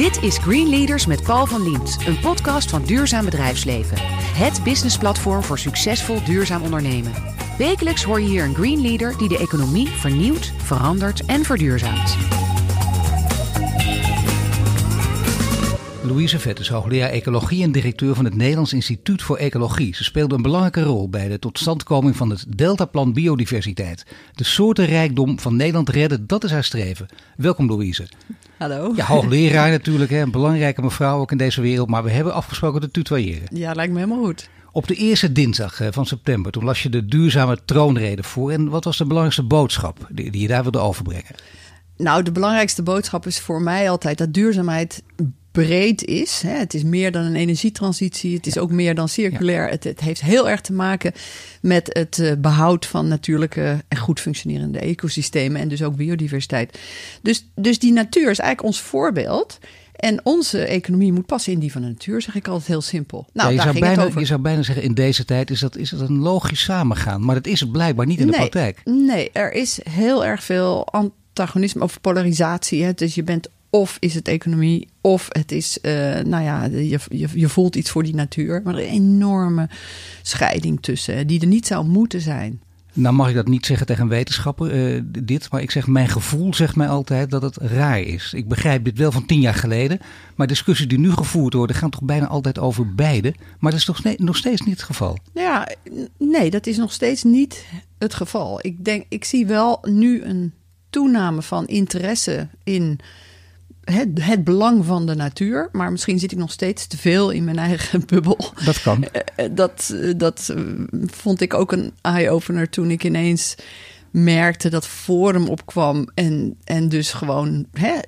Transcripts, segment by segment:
Dit is Green Leaders met Paul van Liemt, een podcast van Duurzaam Bedrijfsleven. Het businessplatform voor succesvol duurzaam ondernemen. Wekelijks hoor je hier een Green Leader die de economie vernieuwt, verandert en verduurzaamt. Louise Vet is hoogleraar ecologie en directeur van het Nederlands Instituut voor Ecologie. Ze speelde een belangrijke rol bij de totstandkoming van het Deltaplan Biodiversiteit. De soortenrijkdom van Nederland redden, dat is haar streven. Welkom Louise. Hallo. Ja, hoogleraar natuurlijk, hè, een belangrijke mevrouw ook in deze wereld, maar we hebben afgesproken te tutoyeren. Ja, lijkt me helemaal goed. Op de eerste dinsdag eh, van september, toen las je de duurzame troonrede voor. En wat was de belangrijkste boodschap die, die je daar wilde overbrengen? Nou, de belangrijkste boodschap is voor mij altijd dat duurzaamheid breed is. Hè. Het is meer dan een energietransitie. Het is ook meer dan circulair. Het, het heeft heel erg te maken met het uh, behoud van natuurlijke en goed functionerende ecosystemen. En dus ook biodiversiteit. Dus, dus die natuur is eigenlijk ons voorbeeld. En onze economie moet passen in die van de natuur, zeg ik altijd heel simpel. Nou, ja, je, zou bijna, je zou bijna zeggen, in deze tijd is dat, is dat een logisch samengaan. Maar dat is het blijkbaar niet in de praktijk. Nee, er is heel erg veel antagonisme of polarisatie. Hè? Dus je bent of is het economie, of het is, uh, nou ja, je, je, je, voelt iets voor die natuur. Maar er is een enorme scheiding tussen, die er niet zou moeten zijn. Nou mag ik dat niet zeggen tegen een wetenschapper, uh, dit. Maar ik zeg, mijn gevoel zegt mij altijd dat het raar is. Ik begrijp dit wel van tien jaar geleden. Maar discussies die nu gevoerd worden, gaan toch bijna altijd over beide. Maar dat is toch nog steeds niet het geval? Ja, nee, dat is nog steeds niet het geval. Ik denk, ik zie wel nu een toename van interesse in het, het, belang van de natuur. Maar misschien zit ik nog steeds te veel in mijn eigen bubbel. Dat kan. Dat, dat vond ik ook een eye-opener toen ik ineens merkte dat Forum opkwam. En, en dus gewoon hè,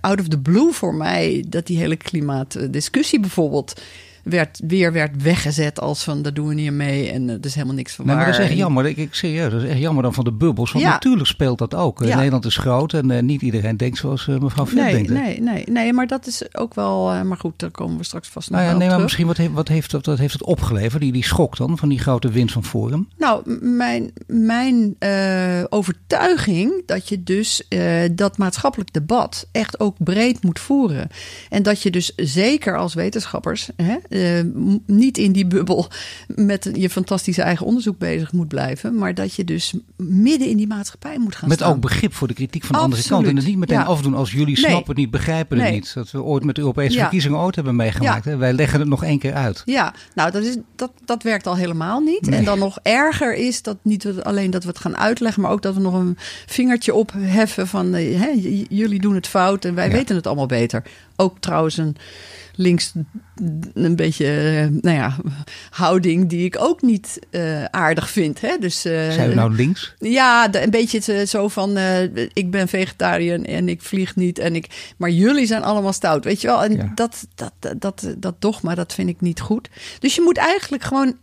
out of the blue voor mij... dat die hele klimaatdiscussie bijvoorbeeld werd, weer werd weggezet als van daar doen we niet mee en er is helemaal niks van nee, waar. Maar dat is echt jammer. Ik, ik serieus, dat is echt jammer dan van de bubbels. Want Ja. natuurlijk speelt dat ook. Ja. Nederland is groot en eh, niet iedereen denkt zoals eh, mevrouw Vet Nee, denkt. nee, nee, nee, maar dat is ook wel. eh, maar goed, daar komen we straks vast Nou ja, wel nee, maar terug. misschien wat heeft, wat heeft, dat, wat heeft het opgeleverd? Die, die schok dan van die grote winst van Forum? Nou, mijn, mijn eh, overtuiging dat je dus eh, dat maatschappelijk debat echt ook breed moet voeren. En dat je dus zeker als wetenschappers hè, eh, niet in die bubbel met je fantastische eigen onderzoek bezig moet blijven. Maar dat je dus midden in die maatschappij moet gaan Met staan. ook begrip voor de kritiek van de andere kant. En het niet meteen Ja. afdoen als jullie Nee. snappen het niet, begrijpen het Nee. niet. Dat we ooit met de Europese Ja. verkiezingen ooit hebben meegemaakt. Hè? Wij leggen het nog één keer uit. Ja, nou, dat, is, dat, dat werkt al helemaal niet. Nee. En dan nog erger is dat niet alleen dat we het gaan uitleggen, maar ook dat we nog een vingertje opheffen van eh, hè, jullie doen het fout en wij weten het allemaal beter. Ook trouwens een links een beetje, eh, nou ja, houding die ik ook niet eh, aardig vind. Hè? Dus, eh, Zijn we nou links? ja, de- een beetje te- zo van ik ben vegetariër en ik vlieg niet en ik, maar jullie zijn allemaal stout, weet je wel? En Ja. dat, dat, dat, dat, dat dogma, dat vind ik niet goed. Dus je moet eigenlijk gewoon,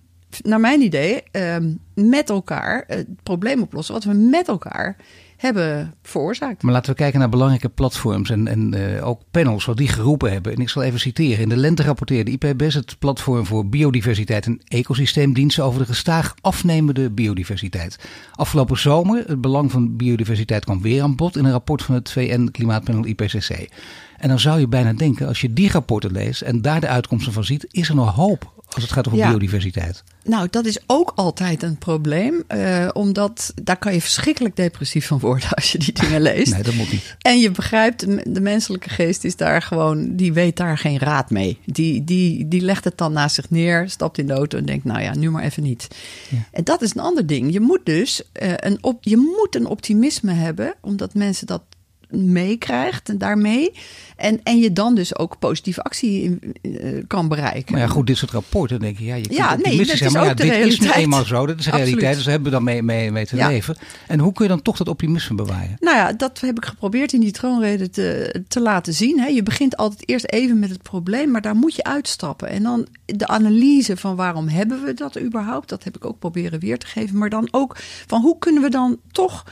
naar mijn idee, ehm, met elkaar het probleem oplossen wat we met elkaar hebben veroorzaakt. Maar laten we kijken naar belangrijke platforms en, en eh, ook panels wat die geroepen hebben. En ik zal even citeren. In de lente rapporteerde IPBES, het platform voor biodiversiteit en ecosysteemdiensten, over de gestaag afnemende biodiversiteit. Afgelopen zomer, het belang van biodiversiteit kwam weer aan bod in een rapport van het VN-klimaatpanel IPCC. En dan zou je bijna denken, als je die rapporten leest en daar de uitkomsten van ziet, is er nog hoop als het gaat over Ja. biodiversiteit. Nou, dat is ook altijd een probleem, eh, omdat daar kan je verschrikkelijk depressief van worden als je die dingen leest. Nee, dat moet niet. En je begrijpt, de de menselijke geest is daar gewoon, die weet daar geen raad mee. Die, die, die legt het dan naast zich neer, stapt in de auto en denkt, nou ja, nu maar even niet. Ja. En dat is een ander ding. Je moet dus eh, een, op, je moet een optimisme hebben, omdat mensen dat meekrijgt en daarmee. En, en je dan dus ook positieve actie in, eh, kan bereiken. Maar ja, goed, dit soort rapporten denk je, ja, je kunt Ja, nee, dat zijn, maar ja, dit is nu realiteit. eenmaal zo, dat is de realiteit, Absoluut. dus daar hebben we dan mee, mee, mee te Ja. leven. En hoe kun je dan toch dat optimisme bewaren? Nou ja, dat heb ik geprobeerd in die troonrede te, te laten zien. Hè. Je begint altijd eerst even met het probleem, maar daar moet je uitstappen. En dan de analyse van waarom hebben we dat überhaupt, dat heb ik ook proberen weer te geven. Maar dan ook van hoe kunnen we dan toch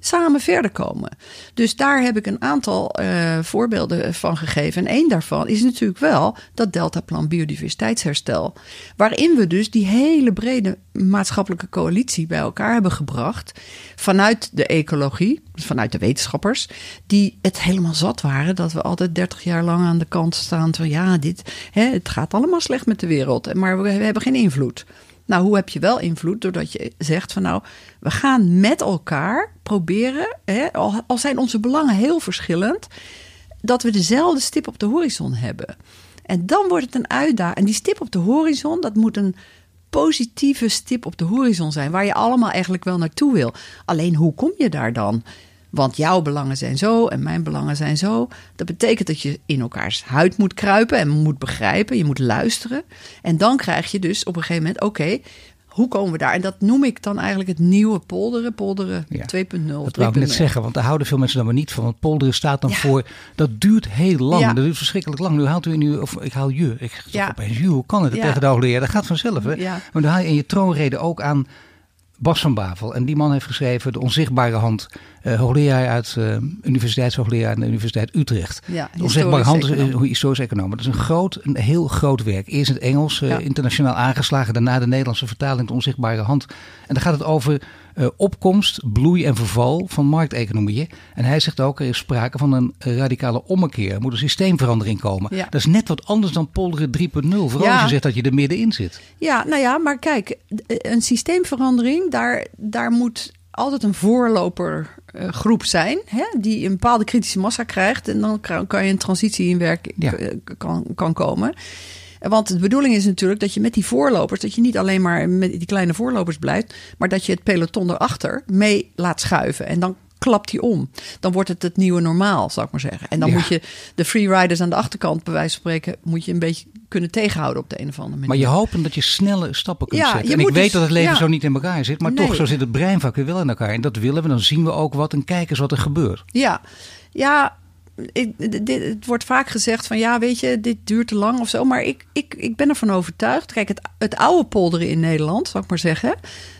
samen verder komen. Dus daar heb ik een aantal uh, voorbeelden van gegeven. En één daarvan is natuurlijk wel dat Deltaplan Biodiversiteitsherstel. Waarin we dus die hele brede maatschappelijke coalitie bij elkaar hebben gebracht. Vanuit de ecologie, dus vanuit de wetenschappers. Die het helemaal zat waren dat we altijd 30 jaar lang aan de kant staan. Van ja, dit, hè, het gaat allemaal slecht met de wereld. Maar we hebben geen invloed. Nou, hoe heb je wel invloed? Doordat je zegt van nou, we gaan met elkaar proberen, hè, al, al zijn onze belangen heel verschillend, dat we dezelfde stip op de horizon hebben. En dan wordt het een uitdaging. En die stip op de horizon, dat moet een positieve stip op de horizon zijn, waar je allemaal eigenlijk wel naartoe wil. Alleen hoe kom je daar dan? Want jouw belangen zijn zo en mijn belangen zijn zo. Dat betekent dat je in elkaars huid moet kruipen en moet begrijpen. Je moet luisteren. En dan krijg je dus op een gegeven moment: oké, hoe komen we daar? En dat noem ik dan eigenlijk het nieuwe polderen, polderen 2.0. Dat wou ik net zeggen, want daar houden veel mensen dan maar niet van. Want polderen staat dan voor, dat duurt heel lang. Dat duurt verschrikkelijk lang. Nu haalt u in uw, of ik haal je, ik zeg opeens je, hoe kan het? Ja. Tegen de hoogleraar, dat gaat vanzelf. Hè? Maar dan haal je in je troonrede ook aan Bas van Bavel. En die man heeft geschreven De Onzichtbare Hand. Uh, hoogleraar uit uh, universiteitshoogleraar aan de Universiteit Utrecht. Ja, de Onzichtbare Hand is een historisch econoom. Dat is een groot, een heel groot werk. Eerst in het Engels, uh, internationaal aangeslagen. Daarna de Nederlandse vertaling De Onzichtbare Hand. En dan gaat het over uh, opkomst, bloei en verval van markteconomieën. En hij zegt ook, er is sprake van een radicale ommekeer. Er moet een systeemverandering komen. Ja. Dat is net wat anders dan polderen 3.0. Vooral Ja. als je zegt dat je er middenin zit. Ja, nou ja, maar kijk, een systeemverandering, daar, daar moet altijd een voorlopergroep zijn, hè, die een bepaalde kritische massa krijgt. En dan kan kan je een transitie in werk Ja. eh, kan, kan komen. Want de bedoeling is natuurlijk dat je met die voorlopers, dat je niet alleen maar met die kleine voorlopers blijft, maar dat je het peloton erachter mee laat schuiven. En dan klapt die om. Dan wordt het het nieuwe normaal, zou ik maar zeggen. En dan Ja. moet je de freeriders aan de achterkant, bij wijze van spreken, moet je een beetje kunnen tegenhouden op de een of andere manier. Maar je hoopt dat je snelle stappen kunt Ja, zetten. je En ik weet dus- dat het leven ja. zo niet in elkaar zit. Maar Nee. toch, zo zit het breinvak weer wel in elkaar. En dat willen we. Dan zien we ook wat en kijken eens wat er gebeurt. Ja, ja. Ik, dit, het wordt vaak gezegd van ja, weet je, dit duurt te lang of zo. Maar ik, ik, ik ben ervan overtuigd. Kijk, het, het oude polderen in Nederland, zou ik maar zeggen,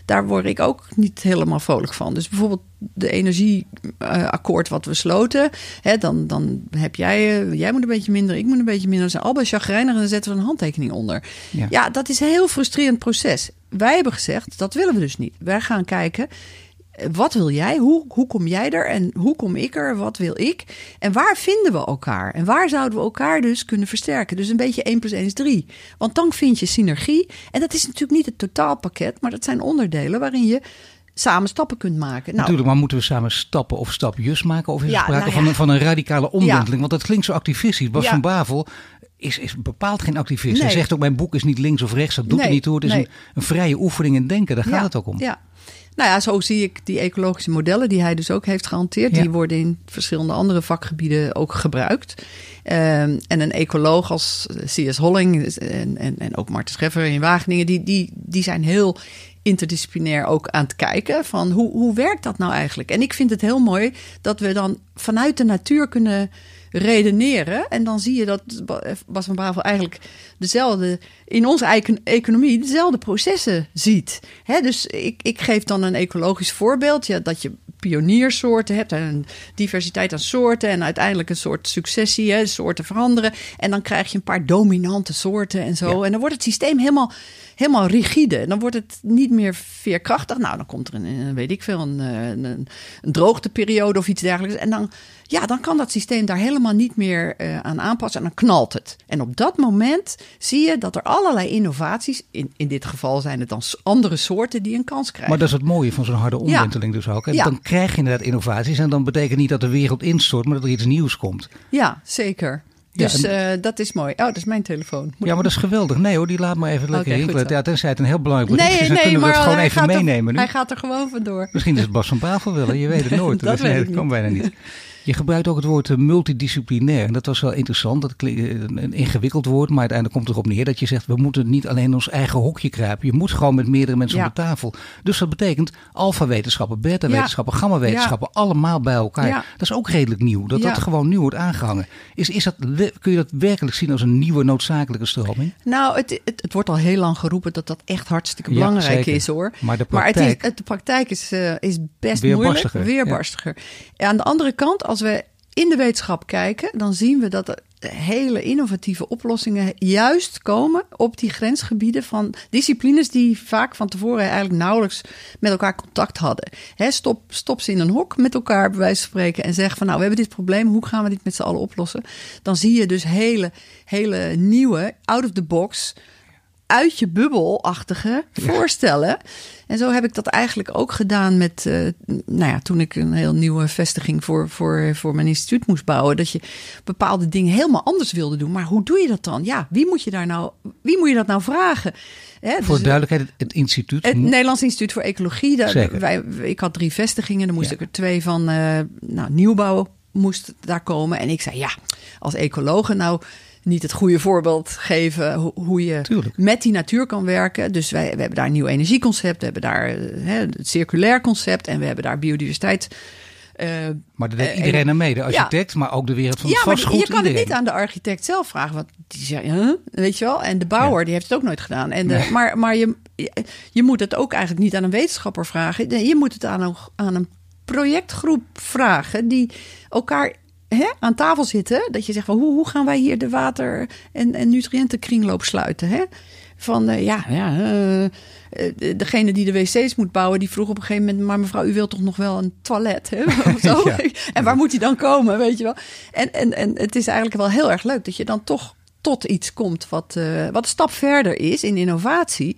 daar word ik ook niet helemaal vrolijk van. Dus bijvoorbeeld de energieakkoord wat we sloten, hè, dan, dan heb jij, eh, jij moet een beetje minder, ik moet een beetje minder. Dan zijn allebei chagrijnig en dan zetten we een handtekening onder. Ja. ja, dat is een heel frustrerend proces. Wij hebben gezegd, dat willen we dus niet. Wij gaan kijken, wat wil jij? Hoe, hoe kom jij er? En hoe kom ik er? Wat wil ik? En waar vinden we elkaar? En waar zouden we elkaar dus kunnen versterken? Dus een beetje 1 plus 1 is 3. Want dan vind je synergie. En dat is natuurlijk niet het totaalpakket, maar dat zijn onderdelen waarin je samen stappen kunt maken. Nou, Natuurlijk, maar moeten we samen stappen of stapjes maken? Of is er Ja, sprake nou van, een, van een radicale omwenteling? Want dat klinkt zo activistisch. Bas van Bavel is, is bepaald geen activist. Hij zegt ook, mijn boek is niet links of rechts. Dat doet er Nee, niet toe. Het is nee. een, een vrije oefening in denken. Daar gaat het ook om. Ja. Nou ja, zo zie ik die ecologische modellen die hij dus ook heeft gehanteerd. Ja. Die worden in verschillende andere vakgebieden ook gebruikt. Ehm, en een ecoloog als C.S. Holling en, en, en ook Marten Scheffer in Wageningen... Die, die, die zijn heel interdisciplinair ook aan het kijken van hoe, hoe werkt dat nou eigenlijk? En ik vind het heel mooi dat we dan vanuit de natuur kunnen redeneren. En dan zie je dat Bas van Bravel eigenlijk dezelfde, in onze eigen economie, dezelfde processen ziet. Hè, dus ik, ik geef dan een ecologisch voorbeeld. Ja, dat je pioniersoorten hebt en een diversiteit aan soorten. En uiteindelijk een soort successie, hè, soorten veranderen. En dan krijg je een paar dominante soorten en zo. Ja. En dan wordt het systeem helemaal, helemaal rigide. En dan wordt het niet meer veerkrachtig. Nou, dan komt er een, weet ik veel, een, een, een droogteperiode of iets dergelijks. En dan, ja, dan kan dat systeem daar helemaal niet meer eh, aan aanpassen. En dan knalt het. En op dat moment zie je dat er allerlei innovaties, in, in dit geval zijn het dan andere soorten, die een kans krijgen. Maar dat is het mooie van zo'n harde omwenteling dus ook. En Ja. dan krijg je inderdaad innovaties. En dan betekent niet dat de wereld instort, maar dat er iets nieuws komt. Ja, zeker. Ja, Dus eh, dat is mooi. Oh, dat is mijn telefoon. Moet Ja, maar dat is geweldig. Nee hoor, die laat maar even lekker goed rinkelen. Ja, tenzij het een heel belangrijk bericht Nee, is, dan nee, kunnen we het gewoon hij even er- meenemen nu. hij gaat er gewoon vandoor. Misschien is het Bas van Bavel willen, je weet het nooit. Dat Dus weet nee, ik dat kan bijna niet. Je gebruikt ook het woord multidisciplinair. En dat was wel interessant. Dat klinkt een ingewikkeld woord, maar uiteindelijk komt het erop neer dat je zegt: we moeten niet alleen ons eigen hokje kruipen. Je moet gewoon met meerdere mensen Ja. op de tafel. Dus dat betekent alfa-wetenschappen, beta-wetenschappen, gamma-wetenschappen, allemaal bij elkaar. Dat is ook redelijk nieuw. Dat dat gewoon nieuw wordt aangehangen. Is, is dat, kun je dat werkelijk zien als een nieuwe noodzakelijke stroming? Nou, het, het, het wordt al heel lang geroepen dat dat echt hartstikke belangrijk is hoor. Maar de Maar het is, praktijk. het, de praktijk is, eh, is best Weerbarstiger, moeilijk, weerbarstiger. En aan de andere kant, als we in de wetenschap kijken, dan zien we dat er hele innovatieve oplossingen juist komen op die grensgebieden van disciplines die vaak van tevoren eigenlijk nauwelijks met elkaar contact hadden. Hè, stop, stop ze in een hok met elkaar, bij wijze van spreken, en zeg van nou, we hebben dit probleem, hoe gaan we dit met z'n allen oplossen? Dan zie je dus hele, hele nieuwe, out of the box, uit je bubbelachtige voorstellen. En zo heb ik dat eigenlijk ook gedaan met, eh, nou ja, toen ik een heel nieuwe vestiging voor, voor, voor mijn instituut moest bouwen. Dat je bepaalde dingen helemaal anders wilde doen. Maar hoe doe je dat dan? Ja, wie moet je daar nou, wie moet je dat nou vragen? Hè, Voor dus- duidelijkheid, het, instituut. het Nederlands Instituut voor Ecologie. Daar, Zeker. wij, ik had drie vestigingen. Er moest Ja. ik er twee van eh, nou, nieuwbouw moest daar komen. En ik zei ja, als ecologe nou niet het goede voorbeeld geven hoe, hoe je Tuurlijk. met die natuur kan werken. Dus wij, we hebben daar een nieuw energieconcept. We hebben daar eh, hè, het circulair concept. En we hebben daar biodiversiteit. eh, maar daar deed eh, iedereen en- aan mee. De architect, maar ook de wereld van ja, het maar vastgoed. je kan het niet aan de architect zelf vragen. Want die huh? weet je wel. En de bouwer, die heeft het ook nooit gedaan. En de, Nee. Maar, maar je, je, je moet het ook eigenlijk niet aan een wetenschapper vragen. Nee, Je moet het aan een, aan een projectgroep vragen die elkaar hè, aan tafel zitten. Dat je zegt, van, hoe, hoe gaan wij hier de water- en, en nutriëntenkringloop sluiten? Hè? Van eh, ja, ja eh, eh, degene die de wc's moet bouwen, die vroeg op een gegeven moment: Maar mevrouw, u wilt toch nog wel een toilet? Hè? Of zo. Ja. En waar moet die dan komen? Weet je wel? En, en, en het is eigenlijk wel heel erg leuk dat je dan toch tot iets komt wat, wat een stap verder is in innovatie.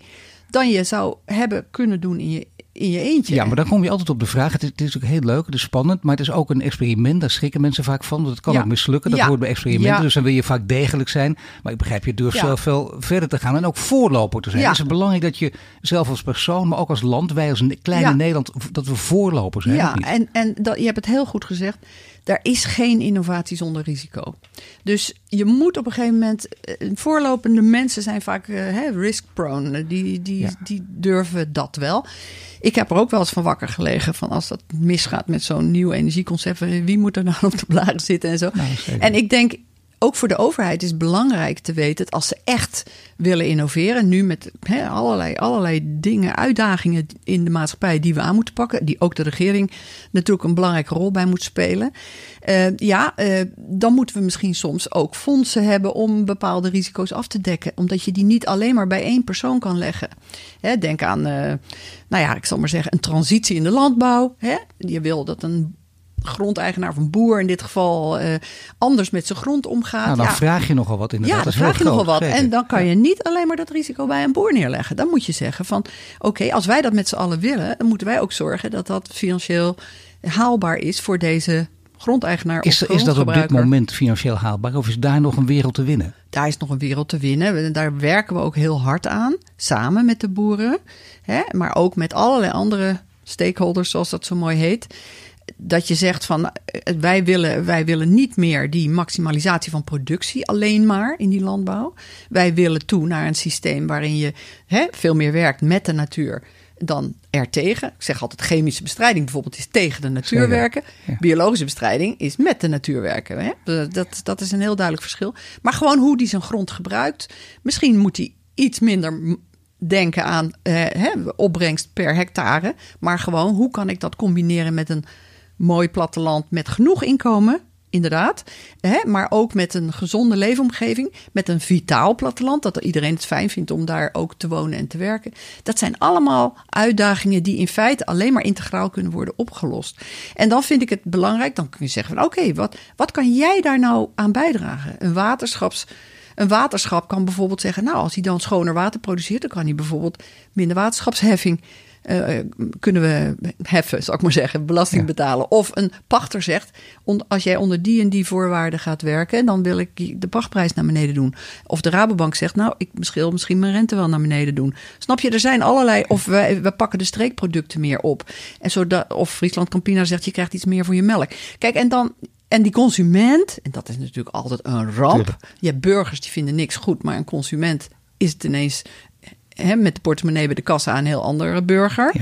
dan je zou hebben kunnen doen in je, in je eentje. Ja, maar dan kom je altijd op de vraag. Het is, het is ook heel leuk, het is spannend, maar het is ook een experiment. Daar schrikken mensen vaak van, want het kan Ja. ook mislukken. Dat Ja. hoort bij experimenten, Ja. dus dan wil je vaak degelijk zijn. Maar ik begrijp, je durft zelf veel verder te gaan en ook voorloper te zijn. Ja. Is het belangrijk dat je zelf als persoon, maar ook als land, wij als een kleine. Nederland, dat we voorloper zijn? Ja, en, en dat, je hebt het heel goed gezegd. Daar is geen innovatie zonder risico. Dus je moet op een gegeven moment. eh, Voorlopende mensen zijn vaak eh, hè, risk-prone. Die, die, Ja. die durven dat wel. Ik heb er ook wel eens van wakker gelegen. Van als dat misgaat met zo'n nieuw energieconcept. Wie moet er nou op de blaren zitten en zo. Nou, en ik denk. Ook voor de overheid is belangrijk te weten dat als ze echt willen innoveren, nu met allerlei, allerlei dingen, uitdagingen in de maatschappij die we aan moeten pakken, die ook de regering natuurlijk een belangrijke rol bij moet spelen. Eh, ja, eh, dan moeten we misschien soms ook fondsen hebben om bepaalde risico's af te dekken, omdat je die niet alleen maar bij één persoon kan leggen. Denk aan, eh, nou ja, ik zal maar zeggen, een transitie in de landbouw. Je wil dat een grondeigenaar of een boer in dit geval eh, anders met zijn grond omgaat. nou, dan Ja, vraag je nogal wat inderdaad. ja, dan vraag je nogal wat. zeker. En dan kan je niet alleen maar dat risico bij een boer neerleggen. Dan moet je zeggen van, oké, als wij dat met z'n allen willen, dan moeten wij ook zorgen dat dat financieel haalbaar is voor deze grondeigenaar Is, is dat op dit moment financieel haalbaar of is daar nog een wereld te winnen? Daar is nog een wereld te winnen. Daar werken we ook heel hard aan, samen met de boeren, hè, maar ook met allerlei andere stakeholders, zoals dat zo mooi heet. Dat je zegt van eh, wij willen, wij willen niet meer die maximalisatie van productie alleen maar in die landbouw. Wij willen toe naar een systeem waarin je hè, veel meer werkt met de natuur dan ertegen. Ik zeg altijd chemische bestrijding bijvoorbeeld is tegen de natuur werken. ja. Biologische bestrijding is met de natuur werken. Hè? Dat, dat is een heel duidelijk verschil. Maar gewoon hoe die zijn grond gebruikt. Misschien moet hij iets minder denken aan eh, hè, opbrengst per hectare. Maar gewoon hoe kan ik dat combineren met een mooi platteland met genoeg inkomen. Inderdaad, hè, maar ook met een gezonde leefomgeving, met een vitaal platteland, dat iedereen het fijn vindt om daar ook te wonen en te werken. Dat zijn allemaal uitdagingen die in feite alleen maar integraal kunnen worden opgelost. En dan vind ik het belangrijk, dan kun je zeggen van oké, wat, wat kan jij daar nou aan bijdragen? Een waterschaps... Een waterschap kan bijvoorbeeld zeggen, nou, als hij dan schoner water produceert, dan kan hij bijvoorbeeld minder waterschapsheffing eh, kunnen we heffen, zal ik maar zeggen, belasting Ja. betalen. Of een pachter zegt, als jij onder die en die voorwaarden gaat werken, dan wil ik de pachtprijs naar beneden doen. Of de Rabobank zegt, nou, ik wil misschien mijn rente wel naar beneden doen. Snap je, er zijn allerlei, of we, we pakken de streekproducten meer op. En zodat, of Friesland Campina zegt, je krijgt iets meer voor je melk. Kijk, en dan en die consument, en dat is natuurlijk altijd een ramp. Je hebt burgers die vinden niks goed, maar een consument is het ineens hè, met de portemonnee bij de kassa een heel andere burger.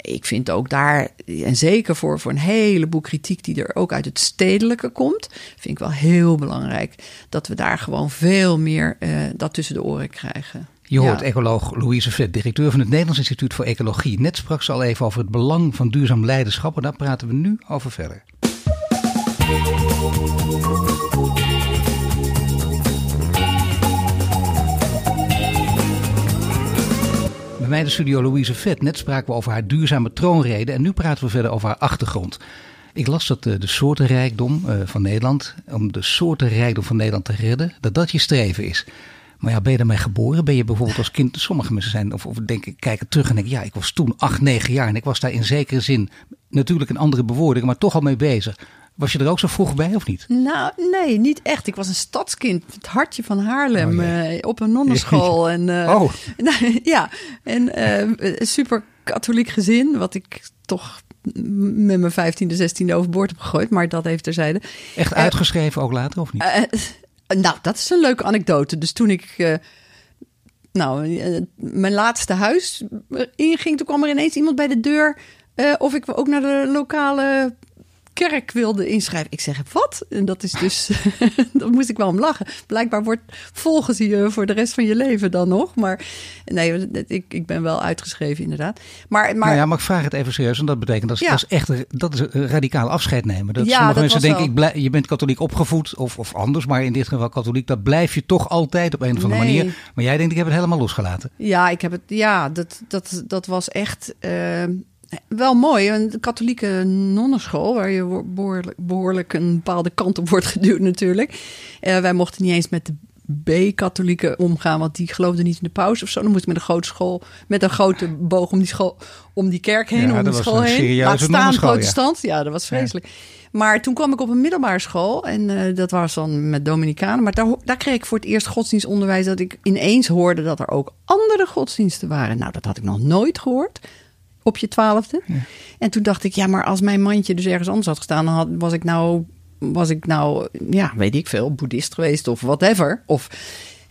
Ik vind ook daar, en zeker voor, voor een heleboel kritiek die er ook uit het stedelijke komt, vind ik wel heel belangrijk dat we daar gewoon veel meer uh, dat tussen de oren krijgen. Je hoort ja. ecoloog Louise Vet, directeur van het Nederlands Instituut voor Ecologie. Net sprak ze al even over het belang van duurzaam leiderschap en daar praten we nu over verder. Mij de studio Louise Vet. Net spraken we over haar duurzame troonrede en nu praten we verder over haar achtergrond. Ik las dat de, de soortenrijkdom van Nederland, om de soortenrijkdom van Nederland te redden, dat dat je streven is. Maar ja, ben je ermee geboren? Ben je bijvoorbeeld als kind, sommige mensen zijn, of, of denken, kijken terug en denken, ja, ik was toen acht, negen jaar en ik was daar in zekere zin, natuurlijk een andere bewoording, maar toch al mee bezig. Was je er ook zo vroeg bij of niet? Nou, nee, niet echt. Ik was een stadskind, het hartje van Haarlem, oh, uh, op een nonnenschool. en, uh, oh. Nou, ja, en uh, super katholiek gezin, wat ik toch met mijn vijftiende, zestiende overboord heb gegooid. Maar dat heeft terzijde. Echt uitgeschreven ook later of niet? nou, dat is een leuke anekdote. Dus toen ik nou, mijn laatste huis inging, toen kwam er ineens iemand bij de deur... of ik ook naar de lokale kerk wilde inschrijven. Ik zeg, wat? En dat is dus, dat moest ik wel om lachen. Blijkbaar wordt volgen ze je voor de rest van je leven dan nog. Maar nee, ik, ik ben wel uitgeschreven inderdaad. Maar, maar, nou ja, maar ik vraag het even serieus. En dat betekent, dat is, dat is echt dat is een radicaal afscheid nemen. Dat ja, sommige dat mensen denken, ik je bent katholiek opgevoed of, of anders. Maar in dit geval katholiek, dat blijf je toch altijd op een of andere manier. Maar jij denkt, ik heb het helemaal losgelaten. Ja, ik heb het, ja dat, dat, dat was echt... Uh, wel mooi. Een katholieke nonnenschool, waar je behoorlijk, behoorlijk, een bepaalde kant op wordt geduwd natuurlijk. Uh, wij mochten niet eens met de B-katholieken omgaan, want die geloofden niet in de paus of zo. Dan moest ik met een grote school, met een grote boog om die, school, om die kerk heen, ja, om die school heen. Laat staan protestant. Ja. ja, dat was vreselijk. Maar toen kwam ik op een middelbare school en uh, dat was dan met Dominicanen. Maar daar, daar kreeg ik voor het eerst godsdienstonderwijs dat ik ineens hoorde dat er ook andere godsdiensten waren. Nou, dat had ik nog nooit gehoord op je twaalfde. En toen dacht ik, ja, maar als mijn mandje dus ergens anders had gestaan, dan had, was ik nou, was ik nou, ja, weet ik veel, boeddhist geweest of whatever. Of,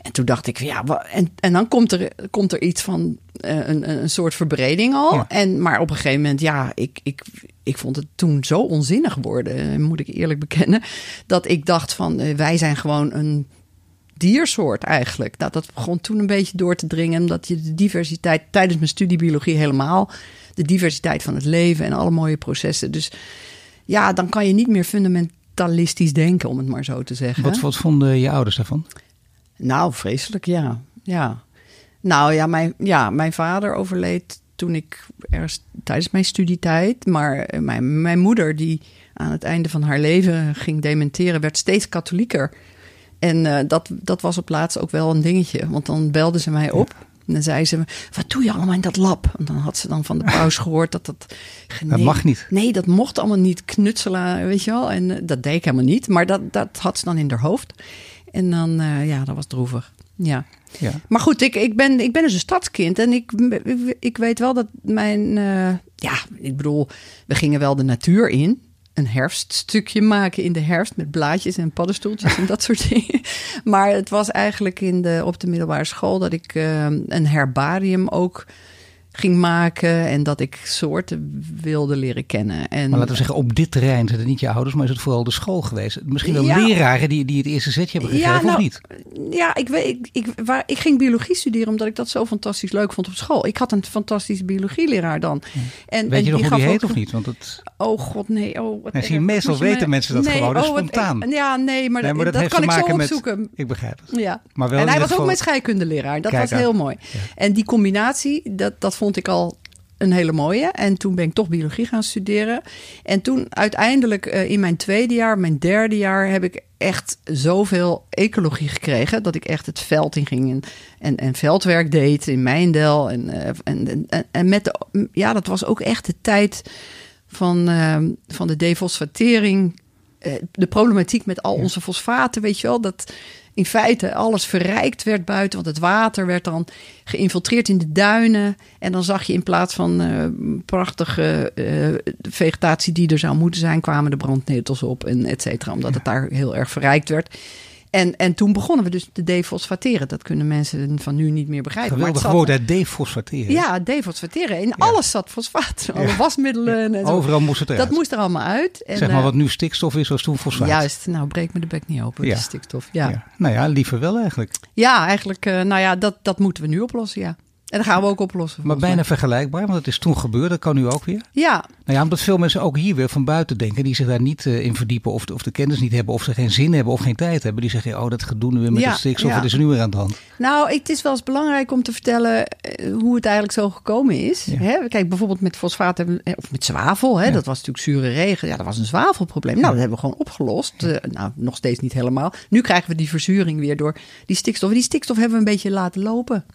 en toen dacht ik, ja, en, en dan komt er, komt er iets van uh, een, een soort verbreding al. En, maar op een gegeven moment, ja, ik, ik, ik vond het toen zo onzinnig worden, moet ik eerlijk bekennen, dat ik dacht van, uh, wij zijn gewoon een diersoort eigenlijk. Nou, dat begon toen een beetje door te dringen, omdat je de diversiteit tijdens mijn studie biologie helemaal de diversiteit van het leven en alle mooie processen. Dus ja, dan kan je niet meer fundamentalistisch denken, om het maar zo te zeggen. Wat, wat vonden je ouders daarvan? Nou, vreselijk, ja. ja. Nou ja mijn, ja, mijn vader overleed toen ik ergens tijdens mijn studietijd. Maar mijn, mijn moeder, die aan het einde van haar leven ging dementeren, werd steeds katholieker. En uh, dat, dat was op laatst ook wel een dingetje. Want dan belde ze mij op. En dan zei ze, wat doe je allemaal in dat lab? En dan had ze dan van de paus gehoord dat dat... Nee, dat mag niet. Nee, dat mocht allemaal niet knutselen, weet je wel. En eh, dat deed ik helemaal niet. Maar dat, dat had ze dan in haar hoofd. En dan, uh, ja, dat was droevig. Ja. ja. Maar goed, ik, ik, ben, ik ben dus een stadskind. En ik, ik weet wel dat mijn... Uh, ja, ik bedoel, we gingen wel de natuur in een herfststukje maken in de herfst met blaadjes en paddenstoeltjes en dat soort dingen. Maar het was eigenlijk in de, op de middelbare school dat ik uh, een herbarium ook ging maken en dat ik soorten wilde leren kennen. En, maar laten we zeggen, op dit terrein zijn het niet je ouders, maar is het vooral de school geweest? Misschien wel leraren die, die het eerste zetje hebben gegeven, ja, nou, of niet? Ja, ik, weet, ik, ik, waar, ik ging biologie studeren omdat ik dat zo fantastisch leuk vond op school. Ik had een fantastische biologieleraar dan. En, weet je nog hoe die heet of niet? Want het... Oh god, nee. Oh, wat meestal weten mensen dat gewoon, oh, spontaan. ja, nee, maar, nee, maar dat, dat kan ik zo opzoeken. Met, ik begrijp het. Ja. Maar wel en hij was ook mijn scheikundeleraar. Dat was heel mooi. En die combinatie, dat, dat vond ik al een hele mooie. En toen ben ik toch biologie gaan studeren. En toen uiteindelijk uh, in mijn tweede jaar, mijn derde jaar, heb ik echt zoveel ecologie gekregen. Dat ik echt het veld in ging en, en, en veldwerk deed in Mijndel. En, uh, en, en, en, met de, ja, dat was ook echt de tijd van, uh, van de defosfatering eh, de problematiek met al onze fosfaten, weet je wel, dat in feite alles verrijkt werd buiten, want het water werd dan geïnfiltreerd in de duinen. En dan zag je in plaats van uh, prachtige uh, vegetatie die er zou moeten zijn, kwamen de brandnetels op en et cetera, omdat het daar heel erg verrijkt werd. En, en toen begonnen we dus te defosfateren. Dat kunnen mensen van nu niet meer begrijpen. Geweldig woord, hè? Defosfateren. Ja, defosfateren. In alles zat fosfaat. Alle wasmiddelen en zo. Overal moest het eruit. Dat moest er allemaal uit. En, zeg maar wat nu stikstof is, was toen fosfaat. Juist. Nou, breek me de bek niet open. Ja. stikstof. Ja. ja. Nou ja, liever wel eigenlijk. Ja, eigenlijk. Uh, nou ja, dat, dat moeten we nu oplossen, ja. En dat gaan we ook oplossen. Maar bijna vergelijkbaar, want het is toen gebeurd. Dat kan nu ook weer. Ja. Nou ja, omdat veel mensen ook hier weer van buiten denken. Die zich daar niet uh, in verdiepen. Of de, of de kennis niet hebben. Of ze geen zin hebben of geen tijd hebben. Die zeggen, oh dat gedoe nu weer met ja, de stikstof. Ja. Wat is er nu weer aan de hand? Nou, het is wel eens belangrijk om te vertellen uh, hoe het eigenlijk zo gekomen is. Ja. Hè? Kijk, bijvoorbeeld met fosfaat hebben, of met zwavel. Hè? Dat was natuurlijk zure regen. Ja, dat was een zwavelprobleem. Nou, dat hebben we gewoon opgelost. Uh, nou, nog steeds niet helemaal. Nu krijgen we die verzuring weer door die stikstof. Die stikstof hebben we een beetje laten lopen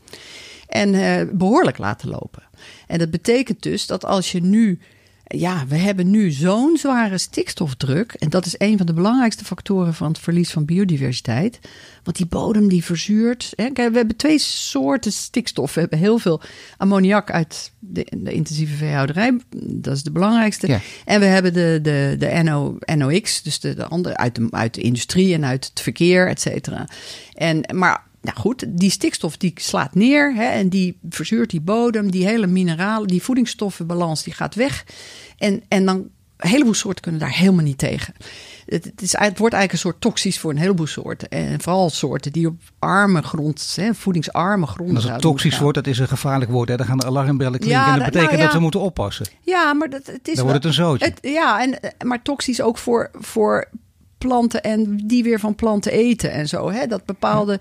en uh, behoorlijk laten lopen. En dat betekent dus dat als je nu, ja, we hebben nu zo'n zware stikstofdruk. En dat is een van de belangrijkste factoren van het verlies van biodiversiteit. Want die bodem die verzuurt. Hè. Kijk, we hebben twee soorten stikstof. We hebben heel veel ammoniak uit de, de intensieve veehouderij. Dat is de belangrijkste. Ja. En we hebben de, de, de NO, NOx, dus de, de andere uit de, uit de industrie en uit het verkeer, et cetera. En, maar nou goed, die stikstof die slaat neer hè, en die verzuurt die bodem, die hele mineralen, die voedingsstoffenbalans die gaat weg. En, en dan een heleboel soorten kunnen daar helemaal niet tegen. Het, het, is, het wordt eigenlijk een soort toxisch voor een heleboel soorten. En vooral soorten die op arme grond, hè, voedingsarme grond. Als het toxisch wordt, dat is een gevaarlijk woord. Hè? Dan gaan de alarmbellen klinken. Ja, en dat betekent nou ja, dat we moeten oppassen. Ja, maar dat, het is. Dan wordt het een zootje. Het, ja, en, maar toxisch ook voor, voor planten en die weer van planten eten en zo. Hè? Dat bepaalde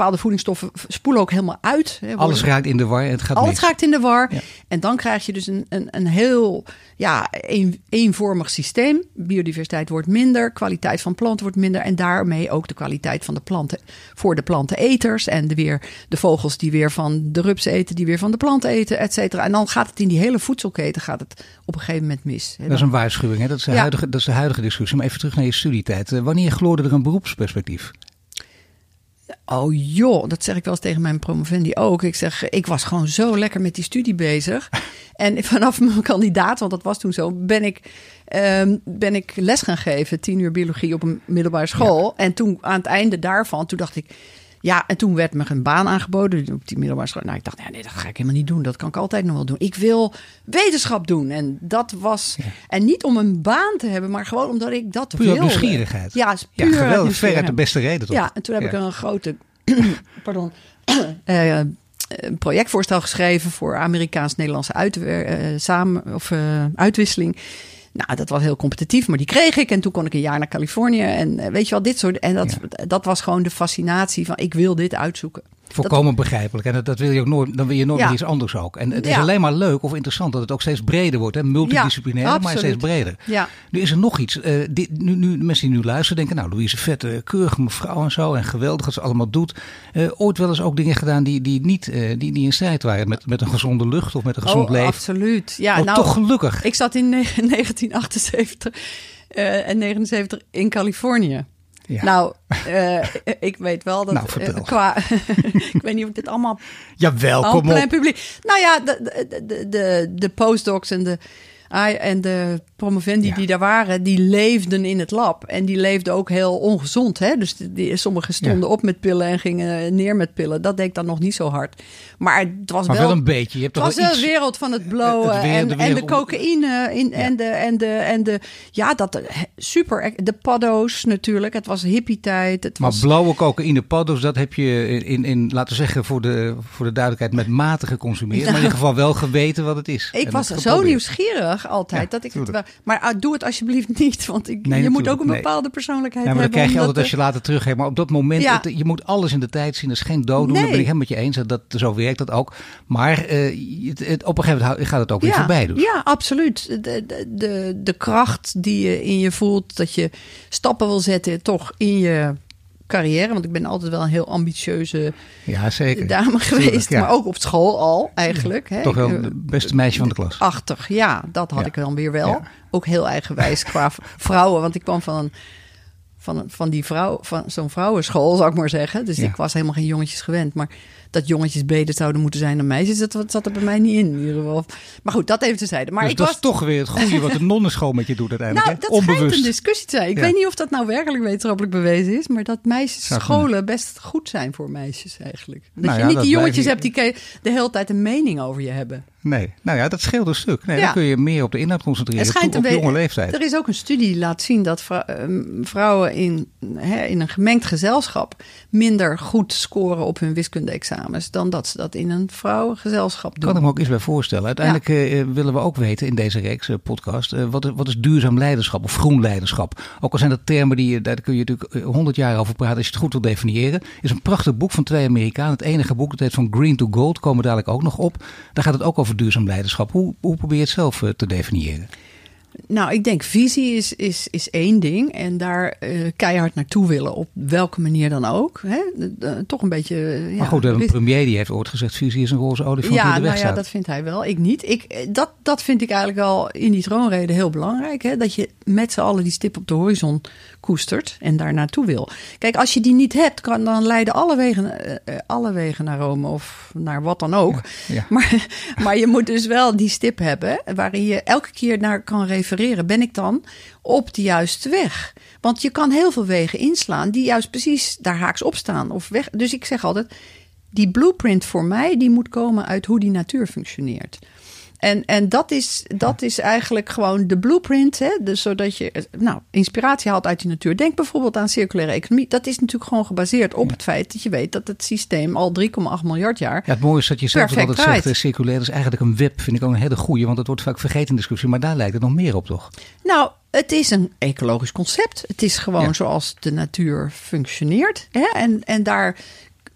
bepaalde voedingsstoffen spoelen ook helemaal uit. Hè, alles raakt in de war en het gaat Alles raakt in de war. En dan krijg je dus een, een, een heel ja, een, eenvormig systeem. Biodiversiteit wordt minder, kwaliteit van planten wordt minder. En daarmee ook de kwaliteit van de planten voor de planteneters. En de, weer, de vogels die weer van de rups eten, die weer van de planten eten, et cetera. En dan gaat het in die hele voedselketen gaat het op een gegeven moment mis. Hè. Dat is een waarschuwing, hè? Dat, is de huidige, dat is de huidige discussie. Maar even terug naar je studietijd. Eh, wanneer gloorde er een beroepsperspectief? Oh joh, dat zeg ik wel eens tegen mijn promovendi ook. Ik zeg, ik was gewoon zo lekker met die studie bezig. en vanaf mijn kandidaat, want dat was toen zo, ben ik, um, ben ik les gaan geven. Tien uur biologie op een middelbare school. En toen aan het einde daarvan, toen dacht ik... Ja, en toen werd me een baan aangeboden op die middelbare school. Nou, ik dacht, nee, nee, dat ga ik helemaal niet doen. Dat kan ik altijd nog wel doen. Ik wil wetenschap doen. En dat was... En niet om een baan te hebben, maar gewoon omdat ik dat puur wilde. nieuwsgierigheid. Ja, puur ja, geweldig. Veruit de beste reden, toch? Ja, en toen heb ik een grote... pardon. Uh, een projectvoorstel geschreven voor Amerikaans-Nederlandse uit, uh, samen, of, uh, uitwisseling. Nou, dat was heel competitief, maar die kreeg ik. En toen kon ik een jaar naar Californië. En eh, weet je wel, dit soort. En dat, dat was gewoon de fascinatie van: ik wil dit uitzoeken. Volkomen begrijpelijk. En dat, dat, wil je ook nooit, dan wil je nooit ja. iets anders ook. En het is alleen maar leuk of interessant dat het ook steeds breder wordt. Hè? Multidisciplinair, ja, maar steeds breder. Ja. Nu is er nog iets. Uh, dit, nu, nu, mensen die nu luisteren denken, nou Louise Vette, keurige mevrouw en zo. En geweldig dat ze allemaal doet. Uh, ooit wel eens ook dingen gedaan die, die niet die, die in strijd waren met, met een gezonde lucht of met een gezond oh, leven. absoluut. Ja, oh, nou, toch gelukkig. Ik zat in 1978 en 79 in Californië. Ja. Nou, uh, ik weet wel dat nou, uh, qua. ik weet niet of ik dit allemaal. Jawel, kom op. publiek. Nou ja, de, de, de, de postdocs en de en de promovendi ja. die daar waren, die leefden in het lab. En die leefden ook heel ongezond. Hè? Dus die, sommigen stonden ja. op met pillen en gingen neer met pillen. Dat deed ik dan nog niet zo hard. Maar het was maar wel, wel een beetje. Je hebt het was wel de wereld van het blowen het weer, en, de en de cocaïne. In, ja. en, de, en, de, en de, ja, dat super. De paddo's natuurlijk. Het was hippie-tijd. Het maar was... blauwe cocaïne, paddo's, dat heb je in, in, laten we zeggen, voor de, voor de duidelijkheid, met mate geconsumeerd. Maar in ieder geval wel geweten wat het is. Ik was zo nieuwsgierig altijd. Ja, dat ik het wel, maar uh, doe het alsjeblieft niet, want ik, nee, je moet ook een bepaalde nee. persoonlijk ja, maar hebben. Dan krijg je altijd als je later teruggeeft. Maar op dat moment, ja. het, je moet alles in de tijd zien. Dat is geen dooddoen. Nee. Dat ben ik helemaal met je eens. Dat, dat, zo werkt dat ook. Maar uh, het, het, op een gegeven moment gaat het ook weer voorbij. Dus. Ja, absoluut. De, de, de, de kracht die je in je voelt, dat je stappen wil zetten, toch in je carrière, want ik ben altijd wel een heel ambitieuze ja, zeker. dame geweest, ja. maar ook op school al eigenlijk. Hè. Toch wel het beste meisje van de klas. Achtig, ja, dat had ik dan weer wel. Ook heel eigenwijs qua vrouwen, want ik kwam van een van, van die vrouw, van zo'n vrouwenschool, zou ik maar zeggen. Dus Ja. ik was helemaal geen jongetjes gewend. Maar dat jongetjes beter zouden moeten zijn dan meisjes, dat zat er bij mij niet in, in ieder geval. Maar goed, dat even tezijde. Maar dus ik dat was is toch weer het goede wat de nonnenschool met je doet uiteindelijk. nou, dat schijnt Onbewust. een discussie te zijn. Ik Ja. weet niet of dat nou werkelijk wetenschappelijk bewezen is, maar dat meisjes scholen best goed zijn voor meisjes eigenlijk. Dat Nou je ja, niet dat die jongetjes hebt die de hele tijd een mening over je hebben. Nee, nou ja, dat scheelt een stuk. Nee, Ja. Dan kun je meer op de inhoud concentreren. Het schijnt toe- op een we- jonge leeftijd. Er is ook een studie die laat zien dat vrou- ehm, vrouwen in, hè, in een gemengd gezelschap minder goed scoren op hun wiskunde-examens dan dat ze dat in een vrouwengezelschap doen. kan ik me ook iets bij voorstellen. Uiteindelijk eh, willen we ook weten in deze reeks eh, podcast, eh, wat, is- wat is duurzaam leiderschap of groen leiderschap? Ook al zijn dat termen die daar kun je natuurlijk honderd jaar over praten als je het goed wil definiëren. is een prachtig boek van twee Amerikanen. Het enige boek, het heet van Green to Gold, komen we dadelijk ook nog op. Daar gaat het ook over duurzaam leiderschap. Hoe, hoe probeer je het zelf eh, te definiëren? Nou, ik denk visie is, is, is één ding. En daar eh, keihard naartoe willen, op welke manier dan ook. Hè? Toch een beetje. eh, maar goed, een premier die heeft ooit gezegd, visie is een roze olifant die Ja, in de weg nou ja, dat vindt hij wel. Ik niet. Ik, eh, dat, dat vind ik eigenlijk al in die troonrede heel belangrijk. Hè? Dat je met z'n allen die stip op de horizon koestert en daar naartoe wil. Kijk, als je die niet hebt, kan, dan leiden alle wegen, eh, eh, alle wegen naar Rome of naar wat dan ook. Ja. Maar, maar je moet dus wel die stip hebben waarin je elke keer naar kan refereren. Ben ik dan op de juiste weg? Want je kan heel veel wegen inslaan die juist precies daar haaks op staan. Of weg. Dus ik zeg altijd, die blueprint voor mij, die moet komen uit hoe die natuur functioneert. En, en dat, is, dat is eigenlijk gewoon de blueprint. Hè? Dus zodat je nou, inspiratie haalt uit die natuur. Denk bijvoorbeeld aan circulaire economie. Dat is natuurlijk gewoon gebaseerd op het feit dat je weet dat het systeem al 3,8 miljard jaar. Ja, het mooie is dat je zelf altijd zegt, circulair is eigenlijk een web. Vind ik ook een hele goeie, want dat wordt vaak vergeten in discussie. Maar daar lijkt het nog meer op, toch? Nou, het is een ecologisch concept. Het is gewoon Ja. zoals de natuur functioneert. Hè? En, en daar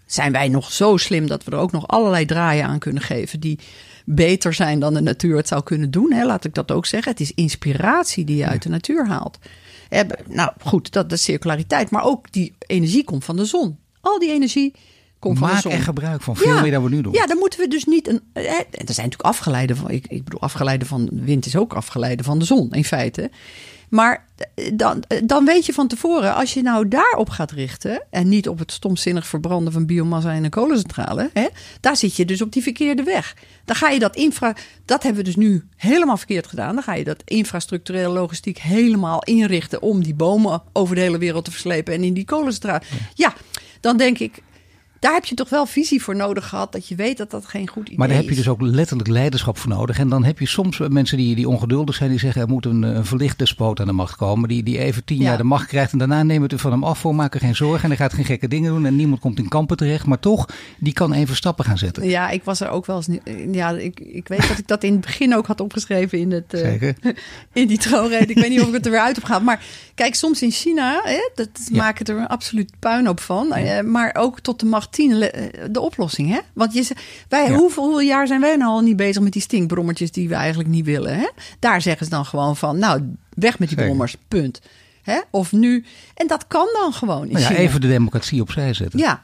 zijn wij nog zo slim dat we er ook nog allerlei draaien aan kunnen geven die beter zijn dan de natuur het zou kunnen doen. Hè? Laat ik dat ook zeggen. Het is inspiratie die je uit de natuur haalt. Hè, Nou goed, dat is circulariteit. Maar ook die energie komt van de zon. Al die energie komt van de Maak zon. er gebruik van. Veel meer dan we nu doen. Ja, dan moeten we dus niet een. eh, Er zijn natuurlijk afgeleiden van. Ik, ik bedoel, afgeleiden van wind is ook afgeleiden van de zon, in feite. Maar eh, dan, eh, dan weet je van tevoren, als je nou daarop gaat richten. en niet op het stomzinnig verbranden van biomassa in een kolencentrale. Hè, daar zit je dus op die verkeerde weg. Dan ga je dat infra. Dat hebben we dus nu helemaal verkeerd gedaan. Dan ga je dat infrastructurele logistiek helemaal inrichten. om die bomen over de hele wereld te verslepen. en in die kolencentrale. ja dan denk ik. Daar heb je toch wel visie voor nodig gehad. Dat je weet dat dat geen goed idee Maar daar heb je is. dus ook letterlijk leiderschap voor nodig. En dan heb je soms mensen die, die ongeduldig zijn. Die zeggen er moet een, een verlicht despoot aan de macht komen. Die, die even tien Ja. jaar de macht krijgt. En daarna nemen we het van hem af voor. Maken geen zorgen. En hij gaat geen gekke dingen doen. En niemand komt in kampen terecht. Maar toch, die kan even stappen gaan zetten. Ja, ik was er ook wel eens. niet- Ja, ik, ik weet dat ik dat in het begin ook had opgeschreven in, het, eh, Zeker. in die troonrede. Ik weet niet of ik het er weer uit heb gehaald. Maar kijk, soms in China, hè, dat Ja. maken er een absoluut puinhoop van. Eh, maar ook tot de macht 10 le- eh, de oplossing. Hè? Want je, wij, Ja. hoeveel, hoeveel jaar zijn wij nou al niet bezig met die stinkbrommertjes die we eigenlijk niet willen? Hè? Daar zeggen ze dan gewoon van, nou, weg met die Zeker. brommers, punt. Hè? Of nu. En dat kan dan gewoon Nou ja, China. even de democratie opzij zetten. Ja,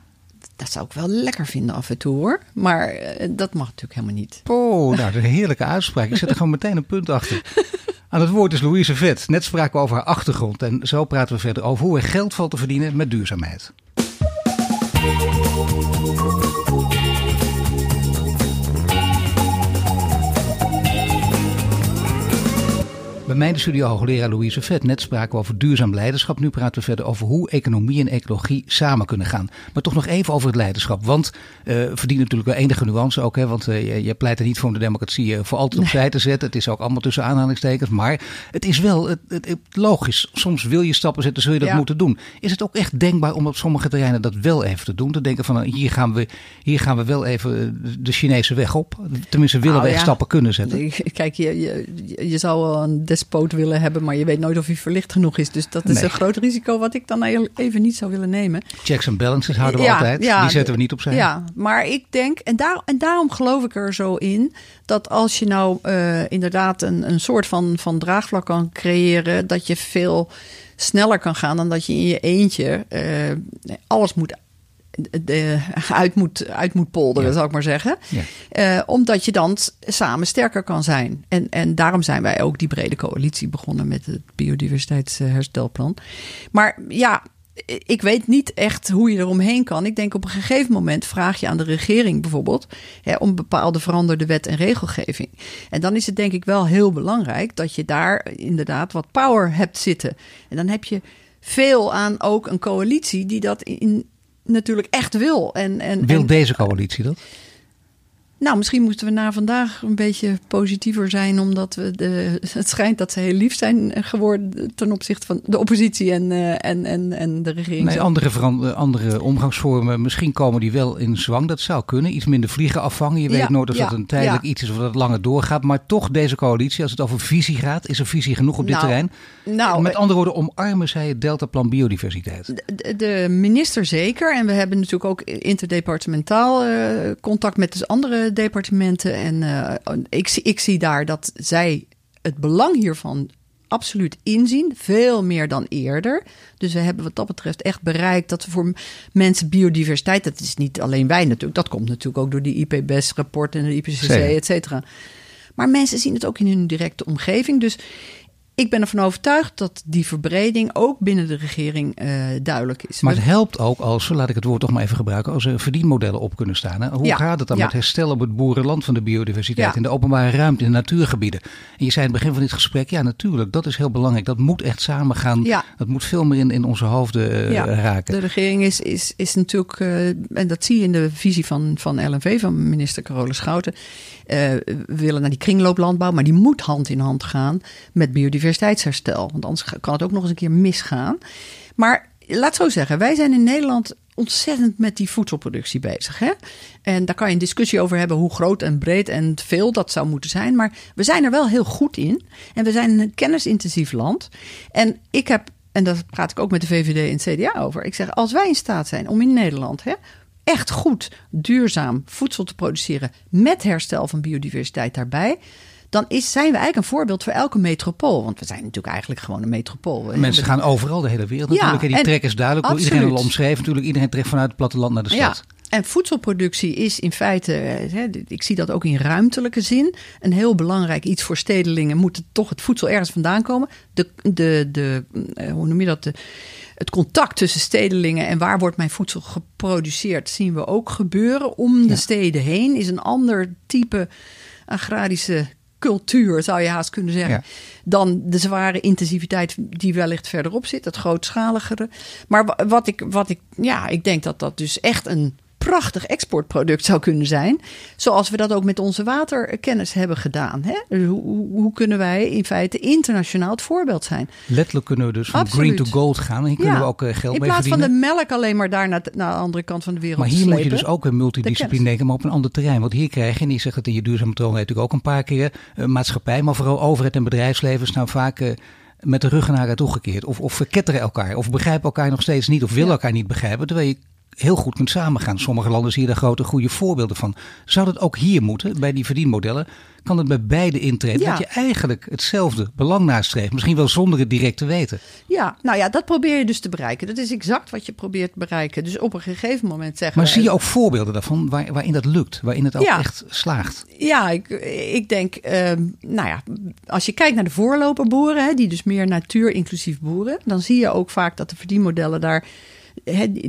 dat zou ik wel lekker vinden af en toe hoor. Maar eh, dat mag natuurlijk helemaal niet. Oh, nou, dat is een heerlijke uitspraak. Ik zet er gewoon meteen een punt achter. Aan het woord is Louise Vet. Net spraken we over haar achtergrond. En zo praten we verder over hoe er geld valt te verdienen met duurzaamheid. Música Bij mij in de studio hoogleraar Louise Vet. Net spraken we over duurzaam leiderschap. Nu praten we verder over hoe economie en ecologie samen kunnen gaan. Maar toch nog even over het leiderschap. Want eh verdient natuurlijk wel enige nuance ook. Hè, want eh, je, pleit er niet voor om de democratie eh, voor altijd opzij te zetten. Het is ook allemaal tussen aanhalingstekens. Maar het is wel het, het- het- logisch. Soms wil je stappen zetten, zul je dat Ja. moeten doen. Is het ook echt denkbaar om op sommige terreinen dat wel even te doen? Te denken van nou, hier gaan we, hier gaan we wel even de Chinese weg op. Tenminste willen Nou we echt ja. stappen kunnen zetten. Kijk, je, je, je zou een deskundige espoot willen hebben, maar je weet nooit of hij verlicht genoeg is. Dus dat is Nee. een groot risico wat ik dan even niet zou willen nemen. Checks en balances houden we Ja, altijd. ja, Die zetten we niet opzij. Ja, maar ik denk, en, daar, en daarom geloof ik er zo in, dat als je nou eh, inderdaad een, een soort van, van draagvlak kan creëren, dat je veel sneller kan gaan dan dat je in je eentje eh, alles moet. De, uit, moet, uit moet polderen, Ja. zal ik maar zeggen. Ja. Eh, omdat je dan samen sterker kan zijn. En, en daarom zijn wij ook die brede coalitie begonnen met het biodiversiteitsherstelplan. Maar ja, ik weet niet echt hoe je eromheen kan. Ik denk op een gegeven moment vraag je aan de regering bijvoorbeeld hè, om bepaalde veranderde wet en regelgeving. En dan is het denk ik wel heel belangrijk dat je daar inderdaad wat power hebt zitten. En dan heb je veel aan ook een coalitie die dat in, natuurlijk echt wil. En, en, Wil en- deze coalitie dat? Nou, misschien moeten we na vandaag een beetje positiever zijn, omdat we de, het schijnt dat ze heel lief zijn geworden ten opzichte van de oppositie en, eh, en, en, en de regering. Nee, andere, andere omgangsvormen, misschien komen die wel in zwang. Dat zou kunnen. Iets minder vliegen afvangen. Je weet Ja, nooit of ja, dat een tijdelijk ja. iets is of dat het langer doorgaat. Maar toch deze coalitie, als het over visie gaat, is er visie genoeg op dit Nou, terrein. nou, Met andere woorden, omarmen zij het deltaplan biodiversiteit. De, de minister zeker. En we hebben natuurlijk ook interdepartementaal eh, contact met dus andere departementen. En eh, ik, zie- ik zie daar dat zij het belang hiervan absoluut inzien. Veel meer dan eerder. Dus we hebben wat dat betreft echt bereikt dat we voor mensen biodiversiteit... dat is niet alleen wij natuurlijk. Dat komt natuurlijk ook door die IPBES-rapport en de IPCC, et cetera. Maar mensen zien het ook in hun directe omgeving. Dus ik ben ervan overtuigd dat die verbreding ook binnen de regering eh, duidelijk is. Maar het helpt ook als, laat ik het woord toch maar even gebruiken, als er verdienmodellen op kunnen staan. Hè? Hoe Ja, gaat het dan ja. met herstel op het boerenland van de biodiversiteit, Ja. in de openbare ruimte, in de natuurgebieden? En je zei in het begin van dit gesprek, ja natuurlijk, dat is heel belangrijk. Dat moet echt samen gaan. Ja. Dat moet veel meer in, in onze hoofden eh, Ja, raken. De regering is, is, is natuurlijk, eh, en dat zie je in de visie van, van LNV, van minister Carole Schouten. Eh, we willen naar die kringlooplandbouw, maar die moet hand in hand gaan met biodiversiteitsherstel. Want anders kan het ook nog eens een keer misgaan. Maar laat zo zeggen, wij zijn in Nederland ontzettend met die voedselproductie bezig. Hè? En daar kan je een discussie over hebben hoe groot en breed en veel dat zou moeten zijn. Maar we zijn er wel heel goed in. En we zijn een kennisintensief land. En ik heb, en daar praat ik ook met de VVD en het CDA over. Ik zeg, als wij in staat zijn om in Nederland hè, echt goed, duurzaam voedsel te produceren met herstel van biodiversiteit daarbij. Dan is, zijn we eigenlijk een voorbeeld voor elke metropool. Want we zijn natuurlijk eigenlijk gewoon een metropool. Mensen gaan overal de hele wereld Ja, natuurlijk. hè. Die en- trek is duidelijk. door Iedereen absoluut. al omschreven natuurlijk. Iedereen trekt vanuit het platteland naar de Ja, stad. en voedselproductie is in feite, eh, hè, ik zie dat ook in ruimtelijke zin, een heel belangrijk iets voor stedelingen. Moet toch het voedsel ergens vandaan komen? De, de, de, eh, hoe noem je dat? De, het contact tussen stedelingen en waar wordt mijn voedsel geproduceerd, zien we ook gebeuren. Om de steden heen is een ander type agrarische cultuur, zou je haast kunnen zeggen. Ja. Dan de zware intensiviteit die wellicht verderop zit, het grootschaligere. Maar wa- wat ik, wat ik, ja, ik denk dat dat dus echt een prachtig exportproduct zou kunnen zijn. Zoals we dat ook met onze waterkennis hebben gedaan. Hè? Dus Hoe, hoe, kunnen wij in feite internationaal het voorbeeld zijn? Letterlijk kunnen we dus van Absoluut. green to gold gaan. En hier kunnen Ja. we ook eh, geld in mee plaats verdienen. van de melk alleen maar daar naar, naar de andere kant van de wereld Maar hier moet je dus ook een multidiscipline denken, maar op een ander terrein. Want hier krijg je, en je zegt het in je duurzame toon natuurlijk ook een paar keer, eh, maatschappij, maar vooral overheid en bedrijfsleven staan vaak eh, met de ruggen naar elkaar toegekeerd. Of, of verketteren elkaar, of begrijpen elkaar nog steeds niet, of willen Ja. elkaar niet begrijpen. Terwijl je heel goed kunt samengaan. Sommige landen zie je daar grote goede voorbeelden van. Zou dat ook hier moeten, bij die verdienmodellen? Kan het bij beide intreden? Ja. Dat je eigenlijk hetzelfde belang nastreeft. Misschien wel zonder het direct te weten. Ja, nou ja, dat probeer je dus te bereiken. Dat is exact wat je probeert te bereiken. Dus op een gegeven moment zeggen Maar wij- zie je ook voorbeelden daarvan waar, waarin dat lukt? Waarin het ook Ja. echt slaagt? Ja, ik, ik denk, ehm, nou ja, als je kijkt naar de voorloperboeren, hè, die dus meer natuur inclusief boeren, dan zie je ook vaak dat de verdienmodellen daar,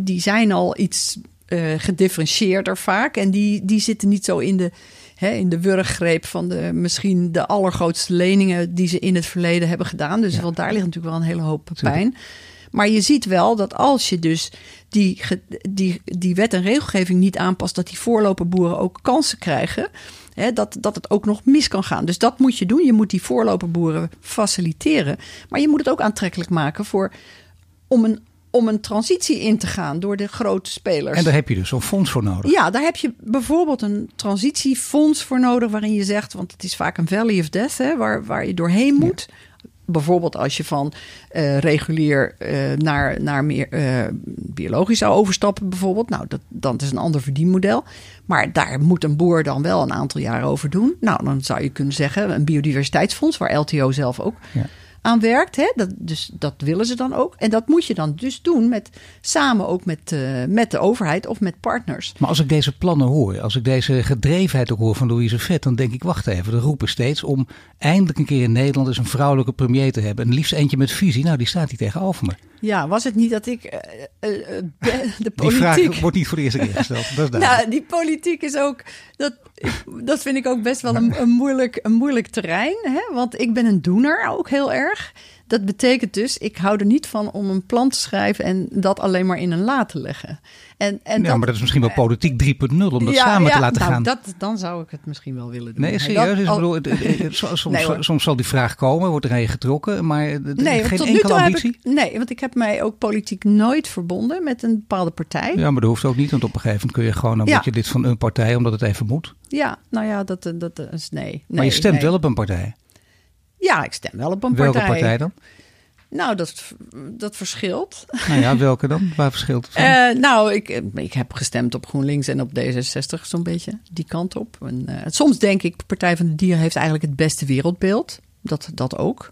die- zijn al iets eh, gedifferentieerder vaak. En die, die zitten niet zo in de, hè, in de wurggreep van de, misschien de allergrootste leningen die ze in het verleden hebben gedaan. Dus Ja. want daar ligt natuurlijk wel een hele hoop pijn. Maar je ziet wel dat als je dus die, die, die wet en regelgeving niet aanpast, dat die voorloperboeren ook kansen krijgen. Hè, dat, dat het ook nog mis kan gaan. Dus dat moet je doen. Je moet die voorloperboeren faciliteren. Maar je moet het ook aantrekkelijk maken voor, om, een, om een transitie in te gaan door de grote spelers. En daar heb je dus zo'n fonds voor nodig. Ja, daar heb je bijvoorbeeld een transitiefonds voor nodig, waarin je zegt, want het is vaak een valley of death, hè, waar, waar je doorheen moet. bijvoorbeeld als je van uh, regulier uh, naar, naar meer uh, biologisch zou overstappen, bijvoorbeeld. Nou, dat, dat is een ander verdienmodel. Maar daar moet een boer dan wel een aantal jaar over doen. Nou, dan zou je kunnen zeggen, een biodiversiteitsfonds, waar LTO zelf ook ja aan werkt. Hè? Dat, dus dat willen ze dan ook. En dat moet je dan dus doen met, samen ook met, uh, met de overheid of met partners. Maar als ik deze plannen hoor, als ik deze gedrevenheid ook hoor van Louise Vet, dan denk ik, wacht even, de roepen steeds om eindelijk een keer in Nederland eens een vrouwelijke premier te hebben. En liefst eentje met visie. Nou, die staat hier tegenover me. Ja, was het niet dat ik uh, uh, de politiek... Die vraag wordt niet voor de eerste keer gesteld. Dat is nou, die politiek is ook... Dat, dat vind ik ook best wel een, een, moeilijk, een moeilijk terrein. Hè? Want ik ben een doener ook heel erg. Dat betekent dus, ik hou er niet van om een plan te schrijven en dat alleen maar in een la te leggen. En, en ja, dat, maar dat is misschien wel politiek 3.0 om dat samen te laten nou, gaan. Dat, dan zou ik het misschien wel willen doen. Nee, serieus. Dat, bedoel, soms, nee, soms, zal die vraag komen, wordt er je getrokken, maar nee, geen enkele ambitie? Ik, nee, want ik heb mij ook politiek nooit verbonden met een bepaalde partij. Ja, maar dat hoeft ook niet, want op een gegeven moment kun je gewoon, dan word je lid van een partij omdat het even moet. Ja, nou ja, dat, dat is nee. nee maar je stemt wel op een partij? Ja, ik stem wel op een partij. Welke partij dan? Nou, dat, dat verschilt. Nou ja, welke dan? Waar verschilt het van? Uh, nou, ik, ik heb gestemd op GroenLinks en op D66 zo'n beetje. Die kant op. En, uh, soms denk ik, Partij van de Dieren heeft eigenlijk het beste wereldbeeld. Dat, dat ook.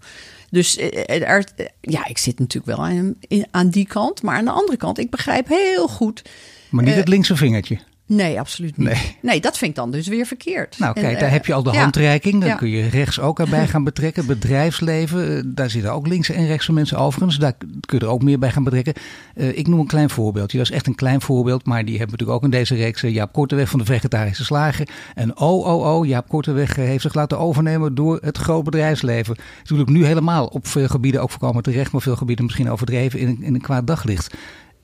Dus er, ja, ik zit natuurlijk wel aan, aan die kant. Maar aan de andere kant, ik begrijp heel goed... Maar niet het linkse vingertje. Nee, absoluut niet. Nee. nee. dat vind ik dan dus weer verkeerd. Nou, kijk, daar heb je al de handreiking. Dan kun je rechts ook erbij gaan betrekken. Bedrijfsleven, eh, daar zitten ook linkse en rechtse mensen overigens. Daar kun je er ook meer bij gaan betrekken. Uh, ik noem een klein voorbeeldje. Dat is echt een klein voorbeeld, maar die hebben natuurlijk ook in deze reeks Jaap Korteweg van de Vegetarische Slager. En oh, oh, oh, Jaap Korteweg heeft zich laten overnemen door het groot bedrijfsleven. Natuurlijk nu helemaal op veel gebieden ook voorkomen terecht, maar veel gebieden misschien overdreven in, in een kwaad daglicht.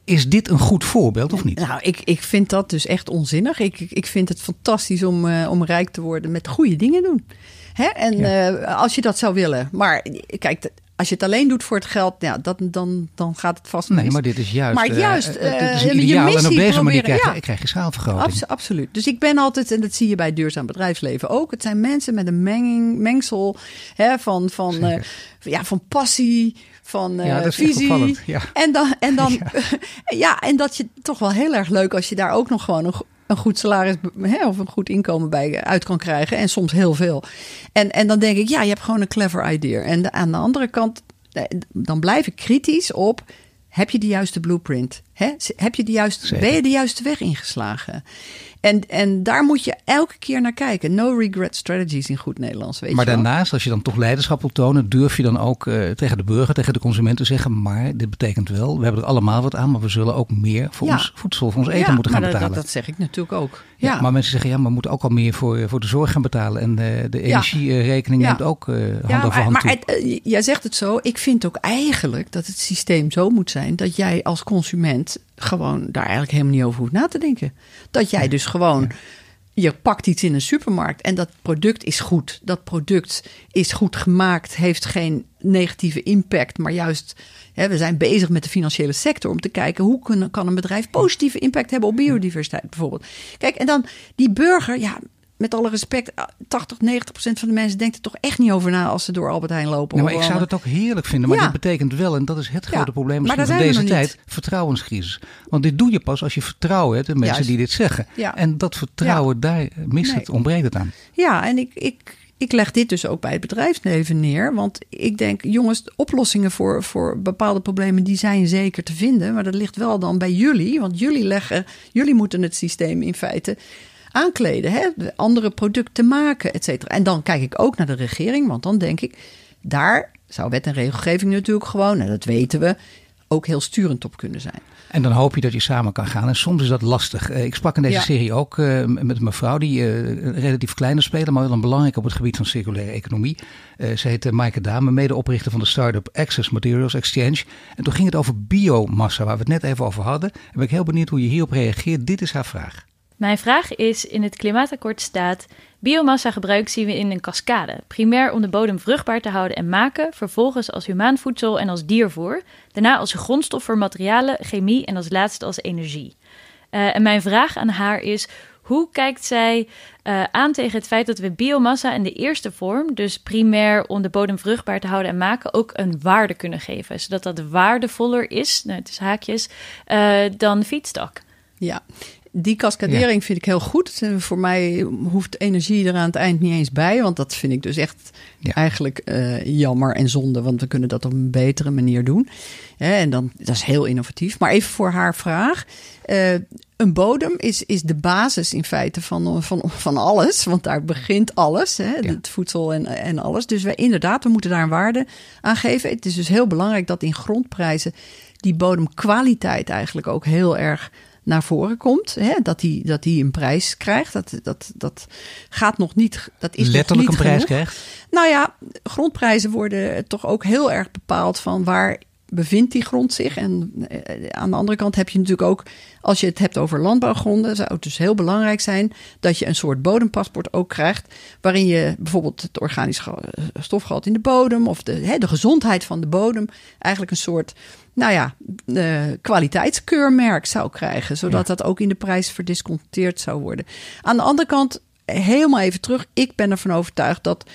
Is dit een goed voorbeeld of niet? Nou, ik, ik vind dat dus echt onzinnig. Ik, ik vind het fantastisch om, uh, om rijk te worden met goede dingen doen. Hè? En ja. uh, als je dat zou willen. Maar kijk, als je het alleen doet voor het geld, ja, dat, dan, dan gaat het vast Nee, mis. maar dit is juist. Maar juist, uh, dit is een ideaal, en op deze manier krijg je, ja. krijg je schaalvergroting. Abs absoluut. Dus ik ben altijd, en dat zie je bij het duurzaam bedrijfsleven ook. Het zijn mensen met een menging, mengsel hè, van, van, uh, ja, van passie, van uh, ja, visie. Ja. En dan, en dan ja. ja, en dat je toch wel heel erg leuk als je daar ook nog gewoon een, een goed salaris hè, of een goed inkomen bij uit kan krijgen. En soms heel veel. En, en dan denk ik, ja, je hebt gewoon een clever idea. En de, aan de andere kant, dan blijf ik kritisch op. Heb je de juiste blueprint? Hè? Heb je de juiste, ben je de juiste weg ingeslagen? En, en daar moet je elke keer naar kijken. No regret strategies in goed Nederlands. Weet maar je daarnaast, als je dan toch leiderschap wil tonen, durf je dan ook uh, tegen de burger, tegen de consument te zeggen: Maar dit betekent wel, we hebben er allemaal wat aan, maar we zullen ook meer voor ja. ons voedsel, voor ons eten ja, moeten gaan betalen. Dat, dat, zeg ik natuurlijk ook. Ja. ja. maar mensen zeggen: Ja, maar we moeten ook al meer voor, voor de zorg gaan betalen. En uh, de energierekening neemt ook uh, hand ja, over hand. Maar, maar het, jij zegt het zo. Ik vind ook eigenlijk dat het systeem zo moet zijn dat jij als consument gewoon daar eigenlijk helemaal niet over hoeft na te denken. Dat jij dus gewoon je pakt iets in een supermarkt en dat product is goed. Dat product is goed gemaakt, heeft geen negatieve impact, maar juist hè, we zijn bezig met de financiële sector om te kijken hoe kunnen, kan een bedrijf positieve impact hebben op biodiversiteit bijvoorbeeld. Kijk, en dan die burger, ja, met alle respect, 80, 90 procent van de mensen denkt er toch echt niet over na als ze door Albert Heijn lopen. Nou, maar ik zou dat ook heerlijk vinden, maar ja. dit betekent wel, en dat is het grote ja, probleem van deze tijd, vertrouwenscrisis. Want dit doe je pas als je vertrouwen hebt in mensen Juist. die dit zeggen. Ja. En dat vertrouwen, daar mist Nee. het, ontbreekt het aan. Ja, en ik, ik, ik leg dit dus ook bij het bedrijfsleven neer. Want ik denk, jongens, oplossingen voor, voor bepaalde problemen, die zijn zeker te vinden. Maar dat ligt wel dan bij jullie. Want jullie leggen, jullie moeten het systeem in feite aankleden. Hè? De andere producten maken, et cetera. En dan kijk ik ook naar de regering. Want dan denk ik, daar zou wet en regelgeving natuurlijk gewoon, en dat weten we, ook heel sturend op kunnen zijn. En dan hoop je dat je samen kan gaan. En soms is dat lastig. Eh, Ik sprak in deze Ja. serie ook eh, met een mevrouw die eh, een relatief kleine speler, maar wel een belangrijk op het gebied van circulaire economie. Eh, ze heet Maaike Dame, medeoprichter van de start-up Access Materials Exchange. En toen ging het over biomassa, waar we het net even over hadden. En ben ik heel benieuwd hoe je hierop reageert. Dit is haar vraag. Mijn vraag is: in het klimaatakkoord staat. Biomassa gebruik zien we in een cascade. Primair om de bodem vruchtbaar te houden en maken, vervolgens als humaan voedsel en als diervoer, daarna als grondstof voor materialen, chemie en als laatste als energie. Uh, en mijn vraag aan haar is: Hoe kijkt zij uh, aan tegen het feit dat we biomassa in de eerste vorm, dus primair om de bodem vruchtbaar te houden en maken, ook een waarde kunnen geven? Zodat dat waardevoller is, nou, het is haakjes, uh, dan fietsstok. Ja, die cascadering vind ik heel goed. Voor mij hoeft energie er aan het eind niet eens bij. Want dat vind ik dus echt eigenlijk uh, jammer en zonde. Want we kunnen dat op een betere manier doen. en dan, dat is heel innovatief. Maar even voor haar vraag. Uh, een bodem is, is de basis in feite van, van, van alles. Want daar begint alles. Hè, Het voedsel en, en alles. Dus we inderdaad, we moeten daar een waarde aan geven. Het is dus heel belangrijk dat in grondprijzen die bodemkwaliteit eigenlijk ook heel erg naar voren komt. Hè, dat hij dat die een prijs krijgt. Dat, dat, dat gaat nog niet. Dat is Letterlijk nog niet een prijs krijgt? Nou ja, grondprijzen worden toch ook heel erg bepaald van waar bevindt die grond zich. En eh, aan de andere kant heb je natuurlijk ook, als je het hebt over landbouwgronden, zou het dus heel belangrijk zijn dat je een soort bodempaspoort ook krijgt, waarin je bijvoorbeeld het organisch stofgehalte in de bodem of de, hè, de gezondheid van de bodem eigenlijk een soort nou ja, uh, kwaliteitskeurmerk zou krijgen. Zodat dat ook in de prijs verdisconteerd zou worden. Aan de andere kant, helemaal even terug. Ik ben ervan overtuigd dat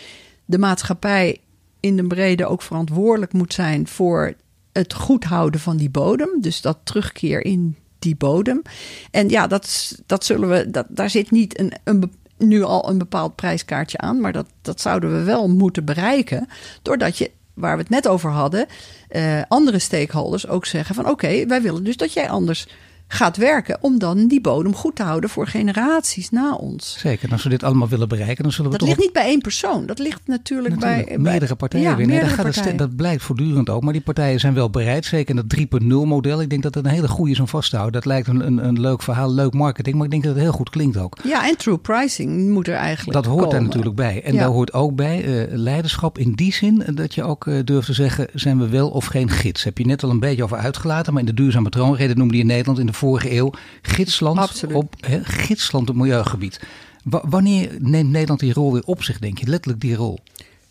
de maatschappij in de brede ook verantwoordelijk moet zijn voor het goed houden van die bodem. Dus dat terugkeer in die bodem. En ja, dat, dat zullen we. Dat, daar zit niet een, een, nu al een bepaald prijskaartje aan. Maar dat, dat zouden we wel moeten bereiken. Doordat je waar we het net over hadden, uh, andere stakeholders ook zeggen van oké, wij willen dus dat jij anders gaat werken om dan die bodem goed te houden voor generaties na ons. Zeker, en als we dit allemaal willen bereiken, dan zullen we dat ligt niet bij één persoon. Dat ligt natuurlijk, bij meerdere partijen. Ja, weer. Nee, meerdere dat, partijen. dat blijkt voortdurend ook. Maar die partijen zijn wel bereid, zeker in dat 3.0 model. Ik denk dat het een hele goede is om vast te houden. Dat lijkt een, een, een, leuk verhaal, leuk marketing, maar ik denk dat het heel goed klinkt ook. Ja, en true pricing moet er eigenlijk. Dat hoort komen. daar natuurlijk bij. En daar hoort ook bij uh, leiderschap in die zin dat je ook uh, durft te zeggen: zijn we wel of geen gids? Heb je net al een beetje over uitgelaten, maar in de duurzame troonrede noemde je Nederland in de vorige eeuw gidsland Absoluut. op he, gidsland op milieugebied. W wanneer neemt Nederland die rol weer op zich, denk je? Letterlijk die rol.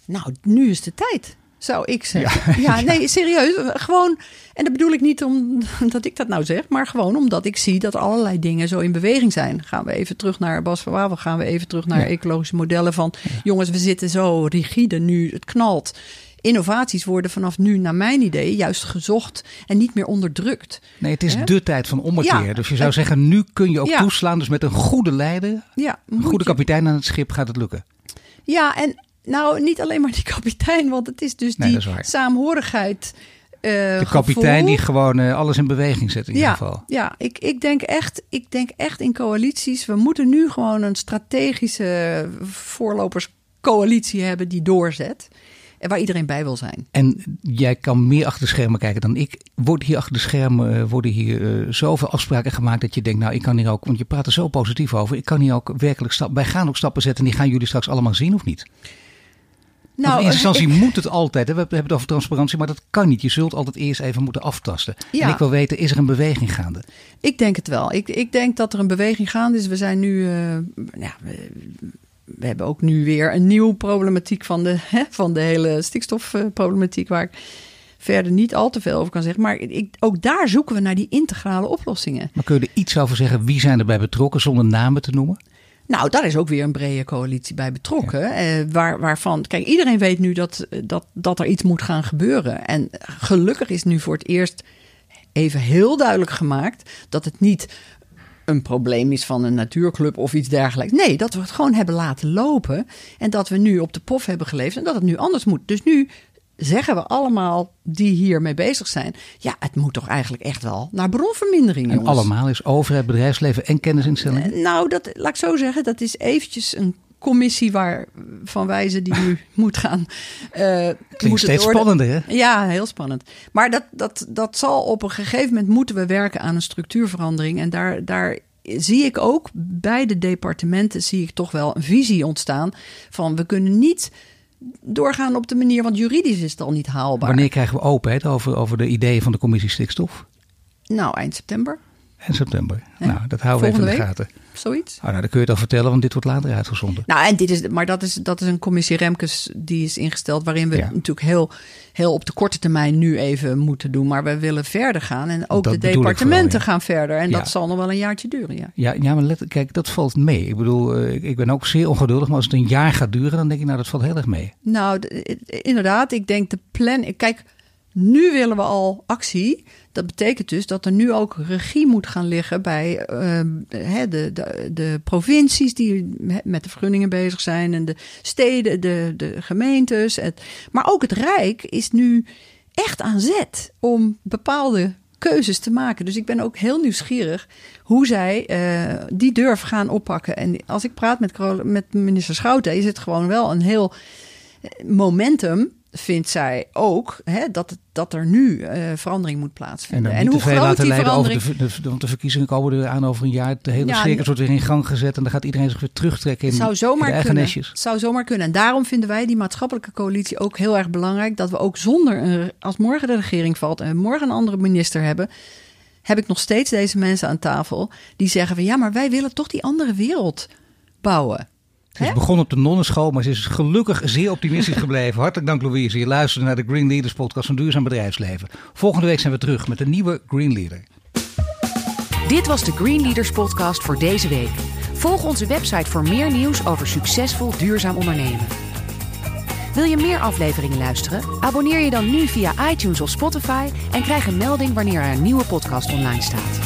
Nou, nu is de tijd zou ik zeggen. Ja, nee, serieus. Gewoon, en dat bedoel ik niet omdat ik dat nou zeg, maar gewoon omdat ik zie dat allerlei dingen zo in beweging zijn. Gaan we even terug naar Bas van Wawel, gaan we even terug naar ecologische modellen van, jongens, we zitten zo rigide nu, het knalt innovaties worden vanaf nu, naar mijn idee, juist gezocht en niet meer onderdrukt. Nee, het is de tijd van ommekeer. dus je zou zeggen, nu kun je ook toeslaan. Dus met een goede leider, ja, een goede kapitein aan het schip gaat het lukken. Ja, en nou, niet alleen maar die kapitein, want het is dus die saamhorigheid. Uh, de kapitein die gewoon uh, alles in beweging zet in ja, ieder geval. Ja, ik, ik, denk echt, ik denk echt in coalities. We moeten nu gewoon een strategische voorloperscoalitie hebben die doorzet. En waar iedereen bij wil zijn. En jij kan meer achter de schermen kijken dan ik. Worden hier achter de schermen uh, worden hier uh, zoveel afspraken gemaakt dat je denkt, nou, ik kan hier ook, want je praat er zo positief over. Ik kan hier ook werkelijk stappen. Wij gaan ook stappen zetten. En die gaan jullie straks allemaal zien, of niet? Nou, in eerste instantie ik, moet het altijd. Hè? We hebben het over transparantie, maar dat kan niet. Je zult altijd eerst even moeten aftasten. Ja. En ik wil weten, is er een beweging gaande? Ik denk het wel. Ik, ik denk dat er een beweging gaande is. We zijn nu. Uh, ja, we hebben ook nu weer een nieuwe problematiek van de, hè, van de hele stikstofproblematiek, waar ik verder niet al te veel over kan zeggen. Maar ik, ook daar zoeken we naar die integrale oplossingen. Maar kun je er iets over zeggen? Wie zijn erbij betrokken zonder namen te noemen? Nou, daar is ook weer een brede coalitie bij betrokken. Eh, waar, waarvan, kijk, iedereen weet nu dat, dat, dat er iets moet gaan gebeuren. En gelukkig is nu voor het eerst even heel duidelijk gemaakt dat het niet een probleem is van een natuurclub of iets dergelijks. Nee, dat we het gewoon hebben laten lopen. En dat we nu op de pof hebben geleefd en dat het nu anders moet. Dus nu zeggen we allemaal die hiermee bezig zijn. Ja, het moet toch eigenlijk echt wel naar bronvermindering. En allemaal is overheid, bedrijfsleven en kennisinstellingen? Uh, nou, dat, laat ik zo zeggen, dat is eventjes een commissie waar van wijze die nu moet gaan. Uh, Klinkt steeds spannender, hè? Ja, heel spannend. Maar dat, dat, dat zal op een gegeven moment moeten we werken aan een structuurverandering. En daar, daar zie ik ook bij de departementen zie ik toch wel een visie ontstaan van we kunnen niet doorgaan op de manier, want juridisch is het al niet haalbaar. Wanneer krijgen we openheid over, over de ideeën van de commissie stikstof? Nou, eind september. En september. Nou, dat houden we even in de gaten. Zoiets? Oh, nou, dan kun je het al vertellen, want dit wordt later uitgezonden. Nou, en dit is, maar dat is, dat is een commissie Remkes die is ingesteld, waarin we natuurlijk heel, heel op de korte termijn nu even moeten doen. Maar we willen verder gaan en ook de departementen gaan verder. En dat zal nog wel een jaartje duren. Ja, ja, ja maar let, kijk, dat valt mee. Ik bedoel, eh, ik ben ook zeer ongeduldig, maar als het een jaar gaat duren, dan denk ik, nou, dat valt heel erg mee. Nou, inderdaad, ik denk de plan. Kijk, nu willen we al actie. Dat betekent dus dat er nu ook regie moet gaan liggen bij uh, de, de, de provincies die met de vergunningen bezig zijn en de steden, de, de gemeentes. Maar ook het Rijk is nu echt aan zet om bepaalde keuzes te maken. Dus ik ben ook heel nieuwsgierig hoe zij uh, die durf gaan oppakken. En als ik praat met, met minister Schouten, is het gewoon wel een heel momentum vindt zij ook hè, dat, dat er nu uh, verandering moet plaatsvinden. En, en hoe groot laten die verandering... Over de, de, de, verkiezingen komen er aan over een jaar. De hele ja, circus wordt weer in gang gezet en dan gaat iedereen zich weer terugtrekken in, zou zomaar de eigen kunnen. zou zomaar kunnen. En daarom vinden wij die maatschappelijke coalitie ook heel erg belangrijk. Dat we ook zonder, een, als morgen de regering valt en morgen een andere minister hebben... heb ik nog steeds deze mensen aan tafel die zeggen van... ja, maar wij willen toch die andere wereld bouwen. Ze is begonnen op de nonnenschool, maar ze is gelukkig zeer optimistisch gebleven. Hartelijk dank Louise. Je luistert naar de Green Leaders podcast van Duurzaam Bedrijfsleven. Volgende week zijn we terug met een nieuwe Green Leader. Dit was de Green Leaders podcast voor deze week. Volg onze website voor meer nieuws over succesvol duurzaam ondernemen. Wil je meer afleveringen luisteren? Abonneer je dan nu via iTunes of Spotify en krijg een melding wanneer er een nieuwe podcast online staat.